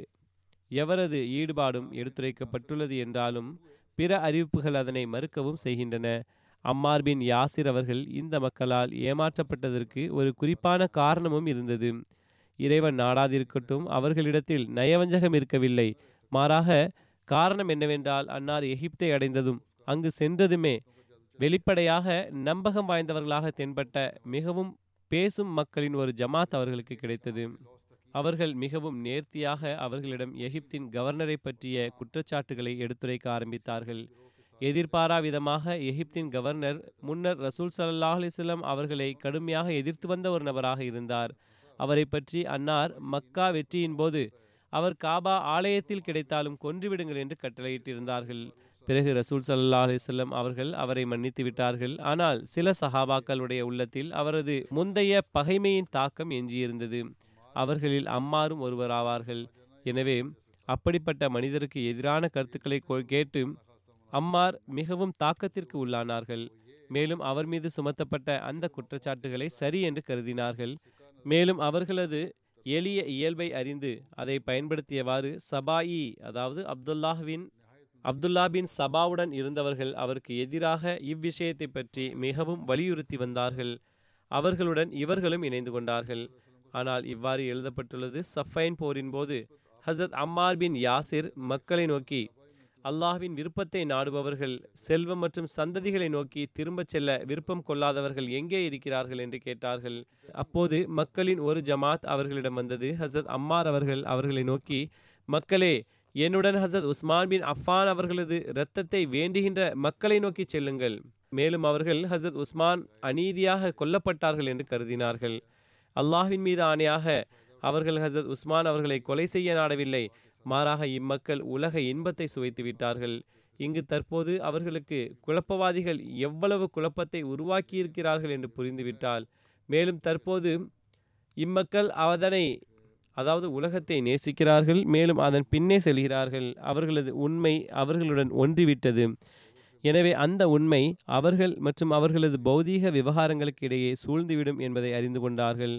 எவரது ஈடுபாடும் எடுத்துரைக்கப்பட்டுள்ளது என்றாலும் பிற அறிவிப்புகள் அதனை மறுக்கவும் செய்கின்றன. அம்மார் பின் யாசிர் அவர்கள் இந்த மக்களால் ஏமாற்றப்பட்டதற்கு ஒரு குறிப்பான காரணமும் இருந்தது. இறைவன் நாடாதிருக்கட்டும் அவர்களிடத்தில் நயவஞ்சகம் இருக்கவில்லை. மாறாக காரணம் என்னவென்றால் அன்னார் எகிப்தை அடைந்ததும் அங்கு சென்றதுமே வெளிப்படையாக நம்பகம் வாய்ந்தவர்களாக தென்பட்ட மிகவும் பேசும் மக்களின் ஒரு ஜமாத் அவர்களுக்கு கிடைத்தது. அவர்கள் மிகவும் நேர்த்தியாக அவர்களிடம் எகிப்தின் கவர்னரை பற்றிய குற்றச்சாட்டுகளை எடுத்துரைக்க ஆரம்பித்தார்கள். எதிர்பாரா விதமாக எகிப்தின் கவர்னர் முன்னர் ரசூல் சல்லாஹ் அலிஸ்லம் அவர்களை கடுமையாக எதிர்த்து வந்த ஒரு நபராக இருந்தார். அவரை பற்றி அன்னார் மக்கா வெற்றியின் போது அவர் காபா ஆலயத்தில் கிடைத்தாலும் கொன்றுவிடுங்கள் என்று கட்டளையிட்டிருந்தார்கள். பிறகு ரசூல் சல்லா அலிசல்லம் அவர்கள் அவரை மன்னித்து விட்டார்கள். ஆனால் சில சஹாபாக்களுடைய உள்ளத்தில் அவரது முந்தைய பகைமையின் தாக்கம் எஞ்சியிருந்தது. அவர்களில் அம்மாரும் ஒருவராவார்கள். எனவே அப்படிப்பட்ட மனிதருக்கு எதிரான கருத்துக்களை கேட்டு அம்மார் மிகவும் தாக்கத்திற்கு உள்ளானார்கள். மேலும் அவர் மீது சுமத்தப்பட்ட அந்த குற்றச்சாட்டுகளை சரி என்று கருதினார்கள். மேலும் அவர்களது எளிய இயல்பை அறிந்து அதை பயன்படுத்தியவாறு சபாயி அதாவது அப்துல்லாஹ்வின் அப்துல்லா பின் சபாவுடன் இருந்தவர்கள் அவருக்கு எதிராக இவ்விஷயத்தை பற்றி மிகவும் வலியுறுத்தி வந்தார்கள். அவர்களுடன் இவர்களும் இணைந்து கொண்டார்கள். ஆனால் இவ்வாறு எழுதப்பட்டுள்ளது சஃபைன் போரின் போது ஹசரத் அம்மார் பின் யாசிர் மக்களை நோக்கி அல்லாஹ்வின் விருப்பத்தை நாடுபவர்கள் செல்வம் மற்றும் சந்ததிகளை நோக்கி திரும்பச் செல்ல விருப்பம் கொள்ளாதவர்கள் எங்கே இருக்கிறார்கள் என்று கேட்டார்கள். அப்போது மக்களின் ஒரு ஜமாத் அவர்களிடம் வந்தது. ஹசத் அம்மார் அவர்கள் அவர்களை நோக்கி மக்களே என்னுடன் ஹசத் உஸ்மான் பின் அஃபான் அவர்களது இரத்தத்தை வேண்டுகின்ற மக்களை நோக்கி செல்லுங்கள். மேலும் அவர்கள் ஹசத் உஸ்மான் அநீதியாக கொல்லப்பட்டார்கள் என்று கருதினார்கள். அல்லாஹ்வின் மீது ஆணையாக அவர்கள் ஹசத் உஸ்மான் அவர்களை கொலை செய்ய நாடவில்லை. மாறாக இம்மக்கள் உலக இன்பத்தை சுவைத்து விட்டார்கள். இங்கு தற்போது அவர்களுக்கு குழப்பவாதிகள் எவ்வளவு குழப்பத்தை உருவாக்கியிருக்கிறார்கள் என்று புரிந்துவிட்டால் மேலும் தற்போது இம்மக்கள் அதனை அதாவது உலகத்தை நேசிக்கிறார்கள் மேலும் அதன் பின்னே செல்கிறார்கள். அவர்களது உண்மை அவர்களுடன் ஒன்றிவிட்டது. எனவே அந்த உண்மை அவர்கள் மற்றும் அவர்களது பௌதீக விவகாரங்களுக்கு இடையே சூழ்ந்துவிடும் என்பதை அறிந்து கொண்டார்கள்.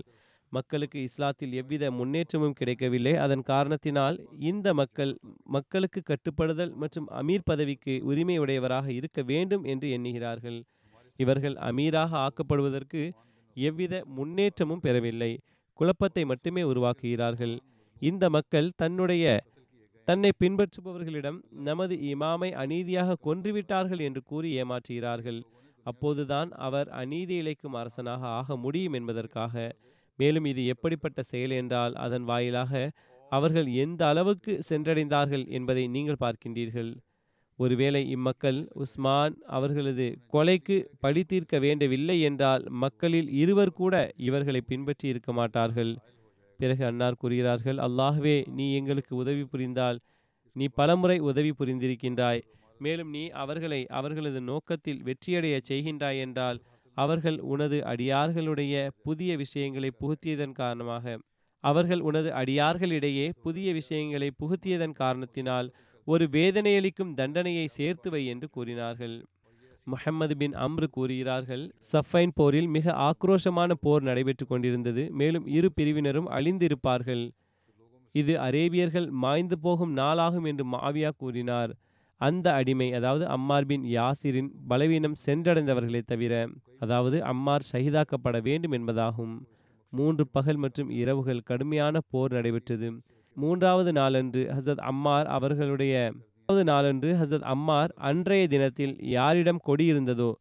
மக்களுக்கு இஸ்லாத்தில் எவ்வித முன்னேற்றமும் கிடைக்கவில்லை. அதன் காரணத்தினால் இந்த மக்கள் மக்களுக்கு கட்டுப்படுதல் மற்றும் அமீர் பதவிக்கு உரிமையுடையவராக இருக்க வேண்டும் என்று எண்ணுகிறார்கள். இவர்கள் அமீராக ஆக்கப்படுவதற்கு எவ்வித முன்னேற்றமும் பெறவில்லை. குழப்பத்தை மட்டுமே உருவாக்குகிறார்கள். இந்த மக்கள் தன்னுடைய தன்னை பின்பற்றுபவர்களிடம் நமது இமாமை அநீதியாக கொன்றுவிட்டார்கள் என்று கூறி ஏமாற்றுகிறார்கள். அப்போதுதான் அவர் அநீதி இழைக்கும் அரசனாக ஆக முடியும் என்பதற்காக மேலும் இது எப்படிப்பட்ட செயல் என்றால் அதன் வாயிலாக அவர்கள் எந்த அளவுக்கு சென்றடைந்தார்கள் என்பதை நீங்கள் பார்க்கின்றீர்கள். ஒருவேளை இம்மக்கள் உஸ்மான் அவர்களது கொலைக்கு பழி தீர்க்க வேண்டவில்லை என்றால் மக்களில் இருவர் கூட இவர்களை பின்பற்றி இருக்க மாட்டார்கள். பிறகு அன்னார் கூறுகிறார்கள் அல்லாஹ்வே நீ எங்களுக்கு உதவி புரிந்தால் நீ பலமுறை உதவி புரிந்திருக்கின்றாய். மேலும் நீ அவர்களை அவர்களது நோக்கத்தில் வெற்றியடைய செய்கின்றாய் என்றால் அவர்கள் உனது அடியார்களுடைய புதிய விஷயங்களை புகுத்தியதன் காரணமாக. அவர்கள் உனது அடியார்களிடையே புதிய விஷயங்களை புகுத்தியதன் காரணத்தினால் ஒரு வேதனையளிக்கும் தண்டனையை சேர்த்து வை என்று கூறினார்கள். முஹம்மது பின் அம்ரு கூறுகிறார்கள் சஃபைன் போரில் மிக ஆக்ரோஷமான போர் நடைபெற்று கொண்டிருந்தது. மேலும் இரு பிரிவினரும் அழிந்திருப்பார்கள். இது அரேபியர்கள் மாய்ந்து போகும் நாளாகும் என்று மாவியா கூறினார். அந்த அடிமை அதாவது அம்மார் பின் யாசிரின் பலவீனம் சென்றடைந்தவர்களே தவிர அதாவது அம்மார் ஷஹிதாக்கப்பட வேண்டும் என்பதாகும். மூன்று பகல் மற்றும் இரவுகள் கடுமையான போர் நடைபெற்றது. மூன்றாவது நாளன்று ஹசத் அம்மார் அவர்களுடைய மூன்றாவது நாளன்று ஹசத் அம்மார் அன்றைய தினத்தில் யாரிடம் கொடியிருந்ததோ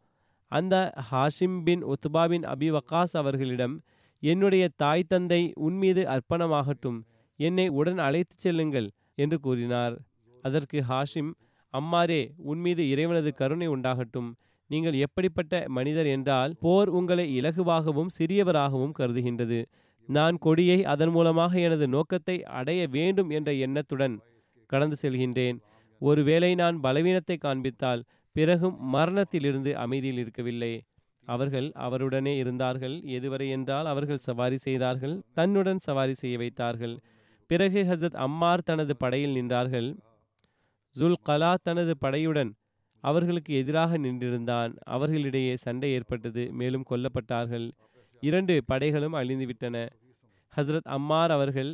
அந்த ஹாஷிம் பின் உத்பா பின் அபி வக்காஸ் அவர்களிடம் என்னுடைய தாய் தந்தை உன்மீது அர்ப்பணமாகட்டும் என்னை உடன் அழைத்துச் செல்லுங்கள் என்று கூறினார். அதற்கு ஹாஷிம் அம்மாரே உன்மீது இறைவனது கருணை உண்டாகட்டும். நீங்கள் எப்படிப்பட்ட மனிதர் என்றால் போர் உங்களை இலகுவாகவும் சிறியவராகவும் கருதுகின்றது. நான் கொடியை அதன் மூலமாக எனது நோக்கத்தை அடைய வேண்டும் என்ற எண்ணத்துடன் கடந்து செல்கின்றேன். ஒருவேளை நான் பலவீனத்தை காண்பித்தால் பிறகும் மரணத்திலிருந்து அமைதியில் இருக்கவில்லை. அவர்கள் அவருடனே இருந்தார்கள். எதுவரை என்றால் அவர்கள் சவாரி செய்தார்கள். தன்னுடன் சவாரி செய்ய வைத்தார்கள். பிறகு ஹசத் அம்மார் தனது படையில் நின்றார்கள். ஜுல் கலா தனது படையுடன் அவர்களுக்கு எதிராக நின்றிருந்தான். அவர்களிடையே சண்டை ஏற்பட்டது மேலும் கொல்லப்பட்டார்கள். இரண்டு படைகளும் அழிந்துவிட்டன. ஹசரத் அம்மார் அவர்கள்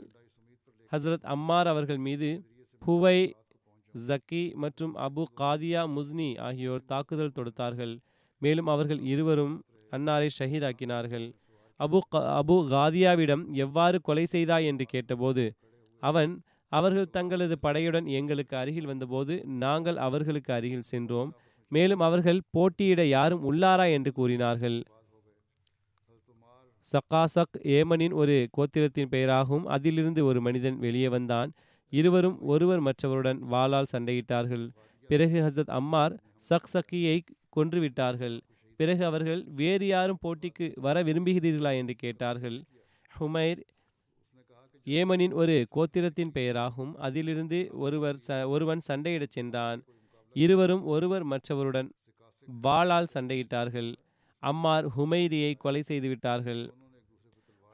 ஹசரத் அம்மார் அவர்கள் மீது ஹுவை ஜக்கி மற்றும் அபு காதியா முஸ்னி ஆகியோர் தாக்குதல் தொடுத்தார்கள். மேலும் அவர்கள் இருவரும் அன்னாரை ஷஹீதாக்கினார்கள். அபு அபு காதியாவிடம் எவ்வாறு கொலை செய்தாய் என்று கேட்டபோது அவன் அவர்கள் தங்களது படையுடன் எங்களுக்கு அருகில் வந்தபோது நாங்கள் அவர்களுக்கு அருகில் சென்றோம். மேலும் அவர்கள் போட்டியிட யாரும் உள்ளாரா என்று கூறினார்கள். சக்காசக் ஏமனின் ஒரு கோத்திரத்தின் பெயராகும் அதிலிருந்து ஒரு மனிதன் வெளியே வந்தான். இருவரும் ஒருவர் மற்றவருடன் வாளால் சண்டையிட்டார்கள். பிறகு ஹசரத் அம்மார் சக் சக்கியை கொன்றுவிட்டார்கள். பிறகு அவர்கள் வேறு யாரும் போட்டிக்கு வர விரும்புகிறீர்களா என்று கேட்டார்கள். ஹுமைர் ஏமனின் ஒரு கோத்திரத்தின் பெயராகும். அதிலிருந்து ஒருவர் ச ஒருவன் சண்டையிடச் சென்றான். இருவரும் ஒருவர் மற்றவருடன் வாளால் சண்டையிட்டார்கள். அம்மார் ஹுமைரியை கொலை செய்துவிட்டார்கள்.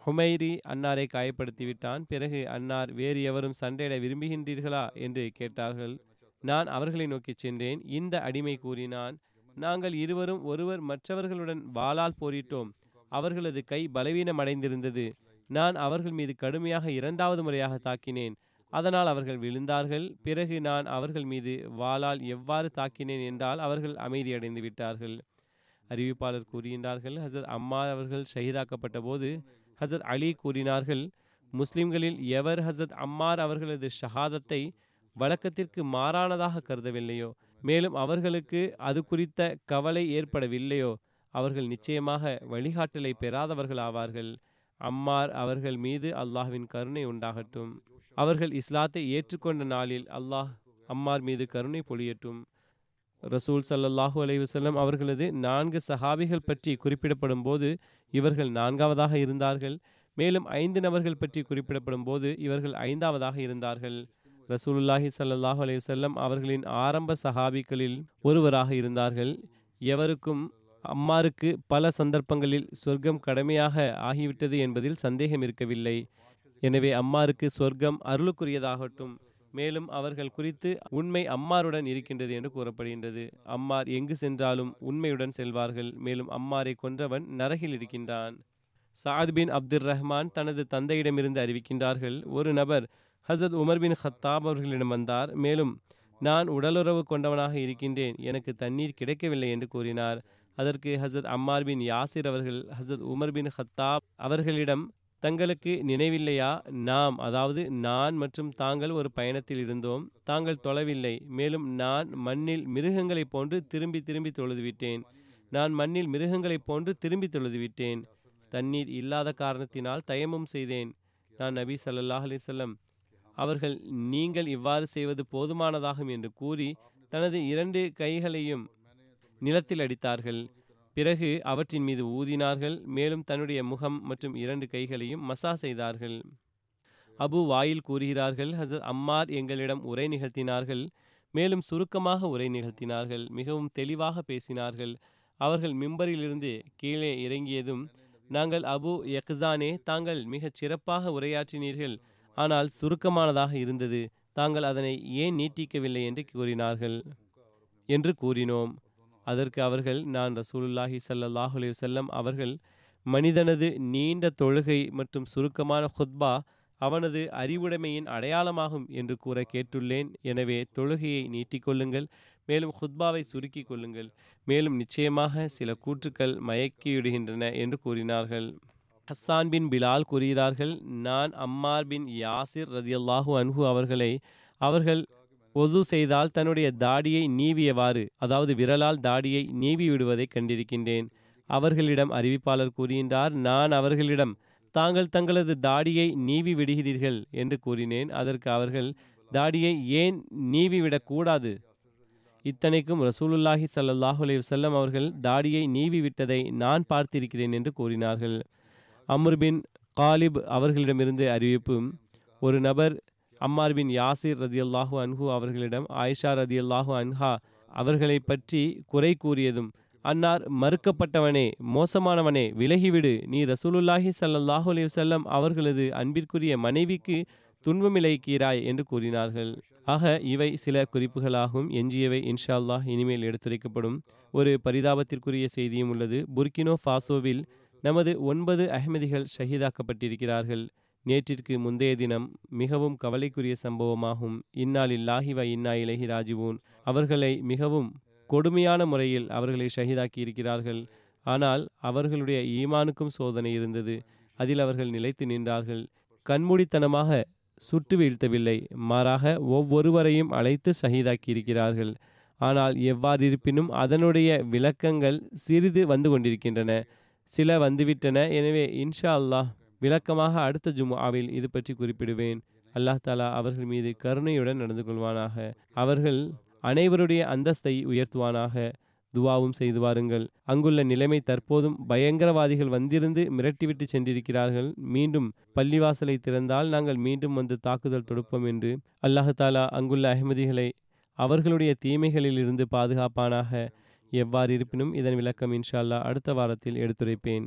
ஹுமைரி அன்னாரை காயப்படுத்திவிட்டான். பிறகு அன்னார் வேறு எவரும் சண்டையிட விரும்புகின்றீர்களா? என்று கேட்டார்கள். நான் அவர்களை நோக்கிச் சென்றேன். இந்த அடிமை கூறினான். நாங்கள் இருவரும் ஒருவர் மற்றவர்களுடன் வாளால் போரிட்டோம். அவர்களது கை பலவீனமடைந்திருந்தது. நான் அவர்கள் மீது கடுமையாக இரண்டாவது முறையாக தாக்கினேன். அதனால் அவர்கள் விழுந்தார்கள். பிறகு நான் அவர்கள் மீது வாளால் எவ்வாறு தாக்கினேன் என்றால் அவர்கள் அமைதியடைந்து விட்டார்கள். அறிவிப்பாளர் கூறுகின்றார்கள் ஹசரத் அம்மா அவர்கள் ஷஹீதாக்கப்பட்ட போது ஹசரத் அலி கூறினார்கள் முஸ்லிம்களில் எவர் ஹசரத் அம்மார் அவர்களது ஷஹாதத்தை வழக்கத்திற்கு மாறானதாக கருதவில்லையோ? மேலும் அவர்களுக்கு அது குறித்த கவலை ஏற்படவில்லையோ? அவர்கள் நிச்சயமாக வழிகாட்டலை பெறாதவர்கள் ஆவார்கள். அம்மார் அவர்கள் மீது அல்லாஹ்வின் கருணை உண்டாகட்டும். அவர்கள் இஸ்லாத்தை ஏற்றுக்கொண்ட நாளில் அல்லாஹ் அம்மார் மீது கருணை பொழியட்டும். ரசூல் ஸல்லல்லாஹு அலைவசல்லம் அவர்களது நான்கு சஹாபிகள் பற்றி குறிப்பிடப்படும் போது இவர்கள் நான்காவதாக இருந்தார்கள். மேலும் ஐந்து நபர்கள் பற்றி குறிப்பிடப்படும் போது இவர்கள் ஐந்தாவதாக இருந்தார்கள். ரசூலுல்லாஹி சல்லாஹூ அலைவசல்லம் அவர்களின் ஆரம்ப சஹாபிகளில் ஒருவராக இருந்தார்கள். எவருக்கும் அம்மாருக்கு பல சந்தர்ப்பங்களில் சொர்க்கம் கடமையாக ஆகிவிட்டது என்பதில் சந்தேகம் இருக்கவில்லை. எனவே அம்மாருக்கு சொர்க்கம் அருளுக்குரியதாகட்டும். மேலும் அவர்கள் குறித்து உண்மை அம்மாருடன் இருக்கின்றது என்று கூறப்படுகின்றது. அம்மார் எங்கு சென்றாலும் உண்மையுடன் செல்வார்கள். மேலும் அம்மாரை கொன்றவன் நரகில் இருக்கின்றான். சாத் பின் அப்துர் ரஹ்மான் தனது தந்தையிடமிருந்து அறிவிக்கின்றார்கள் ஒரு நபர் ஹசத் உமர் பின் ஹத்தாப் அவர்களிடம் வந்தார். மேலும் நான் உடலுறவு கொண்டவனாக இருக்கின்றேன். எனக்கு தண்ணீர் கிடைக்கவில்லை என்று கூறினார். அதற்கு ஹசரத் அம்மார் பின் யாசிர் அவர்கள் ஹசரத் உமர் பின் ஹத்தாப் அவர்களிடம் தங்களுக்கு நினைவில்லையா? நாம் அதாவது நான் மற்றும் தாங்கள் ஒரு பயணத்தில் இருந்தோம். தாங்கள் தொலைவில்லை. மேலும் நான் மண்ணில் மிருகங்களைப் போன்று திரும்பி திரும்பி தொழுதுவிட்டேன். நான் மண்ணில் மிருகங்களைப் போன்று திரும்பி தொழுதுவிட்டேன். தண்ணீர் இல்லாத காரணத்தினால் தயமும் செய்தேன். நான் நபி சல்லாஹ் அலிசல்லம் அவர்கள் நீங்கள் இவ்வாறு செய்வது போதுமானதாகும் என்று கூறி தனது இரண்டு கைகளையும் நிலத்தில் அடித்தார்கள். பிறகு அவற்றின் மீது ஊதினார்கள். மேலும் தன்னுடைய முகம் மற்றும் இரண்டு கைகளையும் மசா செய்தார்கள். அபு வாயில் கூறுகிறார்கள் ஹசத் அம்மார் எங்களிடம் உரை நிகழ்த்தினார்கள். மேலும் சுருக்கமாக உரை நிகழ்த்தினார்கள். மிகவும் தெளிவாக பேசினார்கள். அவர்கள் மிம்பரிலிருந்து கீழே இறங்கியதும் நாங்கள் அபு யக்ஸானே தாங்கள் மிகச் சிறப்பாக உரையாற்றினீர்கள். ஆனால் சுருக்கமானதாக இருந்தது. தாங்கள் அதனை ஏன் நீட்டிக்கவில்லை? என்று கூறினார்கள். என்று கூறினோம். அதற்கு அவர்கள் நான் ரசூலுல்லாஹி சல்லாஹ் அலி செல்லம் அவர்கள் மனிதனது நீண்ட தொழுகை மற்றும் சுருக்கமான ஹுத்பா அவனது அறிவுடைமையின் அடையாளமாகும் என்று கூற கேட்டுள்ளேன். எனவே தொழுகையை நீட்டிக்கொள்ளுங்கள் மேலும் ஹுத்பாவை சுருக்கிக் கொள்ளுங்கள். மேலும் நிச்சயமாக சில கூற்றுக்கள் மயக்கிவிடுகின்றன என்று கூறினார்கள். ஹஸ்ஸான் பின் பிலால் கூறுகிறார்கள் நான் அம்மார் பின் யாசிர் ரதியல்லாஹு அன்ஹு அவர்களை அவர்கள் ஒசு செய்தால் தன்னுடைய தாடியை நீவியவாறு அதாவது விரலால் தாடியை நீவி விடுவதை கண்டிருக்கின்றேன். அவர்களிடம் அறிவிப்பாளர் கூறுகின்றார் நான் அவர்களிடம் தாங்கள் தங்களது தாடியை நீவி விடுகிறீர்கள் என்று கூறினேன். அதற்கு அவர்கள் தாடியை ஏன் நீவி விடக்கூடாது இத்தனைக்கும் ரசூலுல்லாஹி ஸல்லல்லாஹு அலைஹி அவர்கள் தாடியை நீவி விட்டதை நான் பார்த்திருக்கிறேன் என்று கூறினார்கள். அமர்பின் காலிப் அவர்களிடமிருந்து அறிவிப்பும் ஒரு நபர் அம்மார் பின் யாசிர் ரதியல்லாஹு அன்ஹூ அவர்களிடம் ஆயிஷா ரதியல்லாஹு அன்ஹா அவர்களை பற்றி குறை கூறியதும் அன்னார் மறுக்கப்பட்டவனே மோசமானவனே விலகிவிடு. நீ ரசூலுல்லாஹி ஸல்லல்லாஹு அலி வஸல்லம் அவர்களது அன்பிற்குரிய மனைவிக்கு துன்பமிழைக்கிறாய் என்று கூறினார்கள். ஆக இவை சில குறிப்புகளாகும் எஞ்சியவை. இன்ஷா அல்லாஹ் இனிமேல் எடுத்துரைக்கப்படும் ஒரு பரிதாபத்திற்குரிய செய்தியும் உள்ளது. புர்கினோ ஃபாசோவில் நமது ஒன்பது அகமதிகள் ஷஹீதாக்கப்பட்டிருக்கிறார்கள். நேற்றிற்கு முந்தைய தினம் மிகவும் கவலைக்குரிய சம்பவமாகும். இந்நாளில் இல்லாஹி வ இன்னா இலகி ராஜிவூன். அவர்களை மிகவும் கொடுமையான முறையில் அவர்களை ஷஹீதாக்கி இருக்கிறார்கள். ஆனால் அவர்களுடைய ஈமானுக்கும் சோதனை இருந்தது. அதில் அவர்கள் நிலைத்து நின்றார்கள். கண்மூடித்தனமாக சுட்டு வீழ்த்தவில்லை. மாறாக ஒவ்வொருவரையும் அழைத்து ஷஹீதாக்கி இருக்கிறார்கள். ஆனால் எவ்வாறிருப்பினும் அதனுடைய விளக்கங்கள் சிறிது வந்து கொண்டிருக்கின்றன. சில வந்துவிட்டன. எனவே இன்ஷா அல்லாஹ் விளக்கமாக அடுத்த ஜும்ஆவில் இது பற்றி குறிப்பிடுவேன். அல்லாஹ் தாலா அவர்கள் மீது கருணையுடன் நடந்து கொள்வானாக. அவர்கள் அனைவருடைய அந்தஸ்தை உயர்த்துவானாக. துவாவும் செய்து வாருங்கள். அங்குள்ள நிலைமை தற்போதும் பயங்கரவாதிகள் வந்திருந்து மிரட்டிவிட்டு சென்றிருக்கிறார்கள். மீண்டும் பள்ளிவாசலை திறந்தால் நாங்கள் மீண்டும் வந்து தாக்குதல் தொடுப்போம் என்று அல்லாஹாலா அங்குள்ள அகமதிகளை அவர்களுடைய தீமைகளிலிருந்து பாதுகாப்பானாக. எவ்வாறு இருப்பினும் இதன் விளக்கம் இன்ஷால்லா அடுத்த வாரத்தில் எடுத்துரைப்பேன்.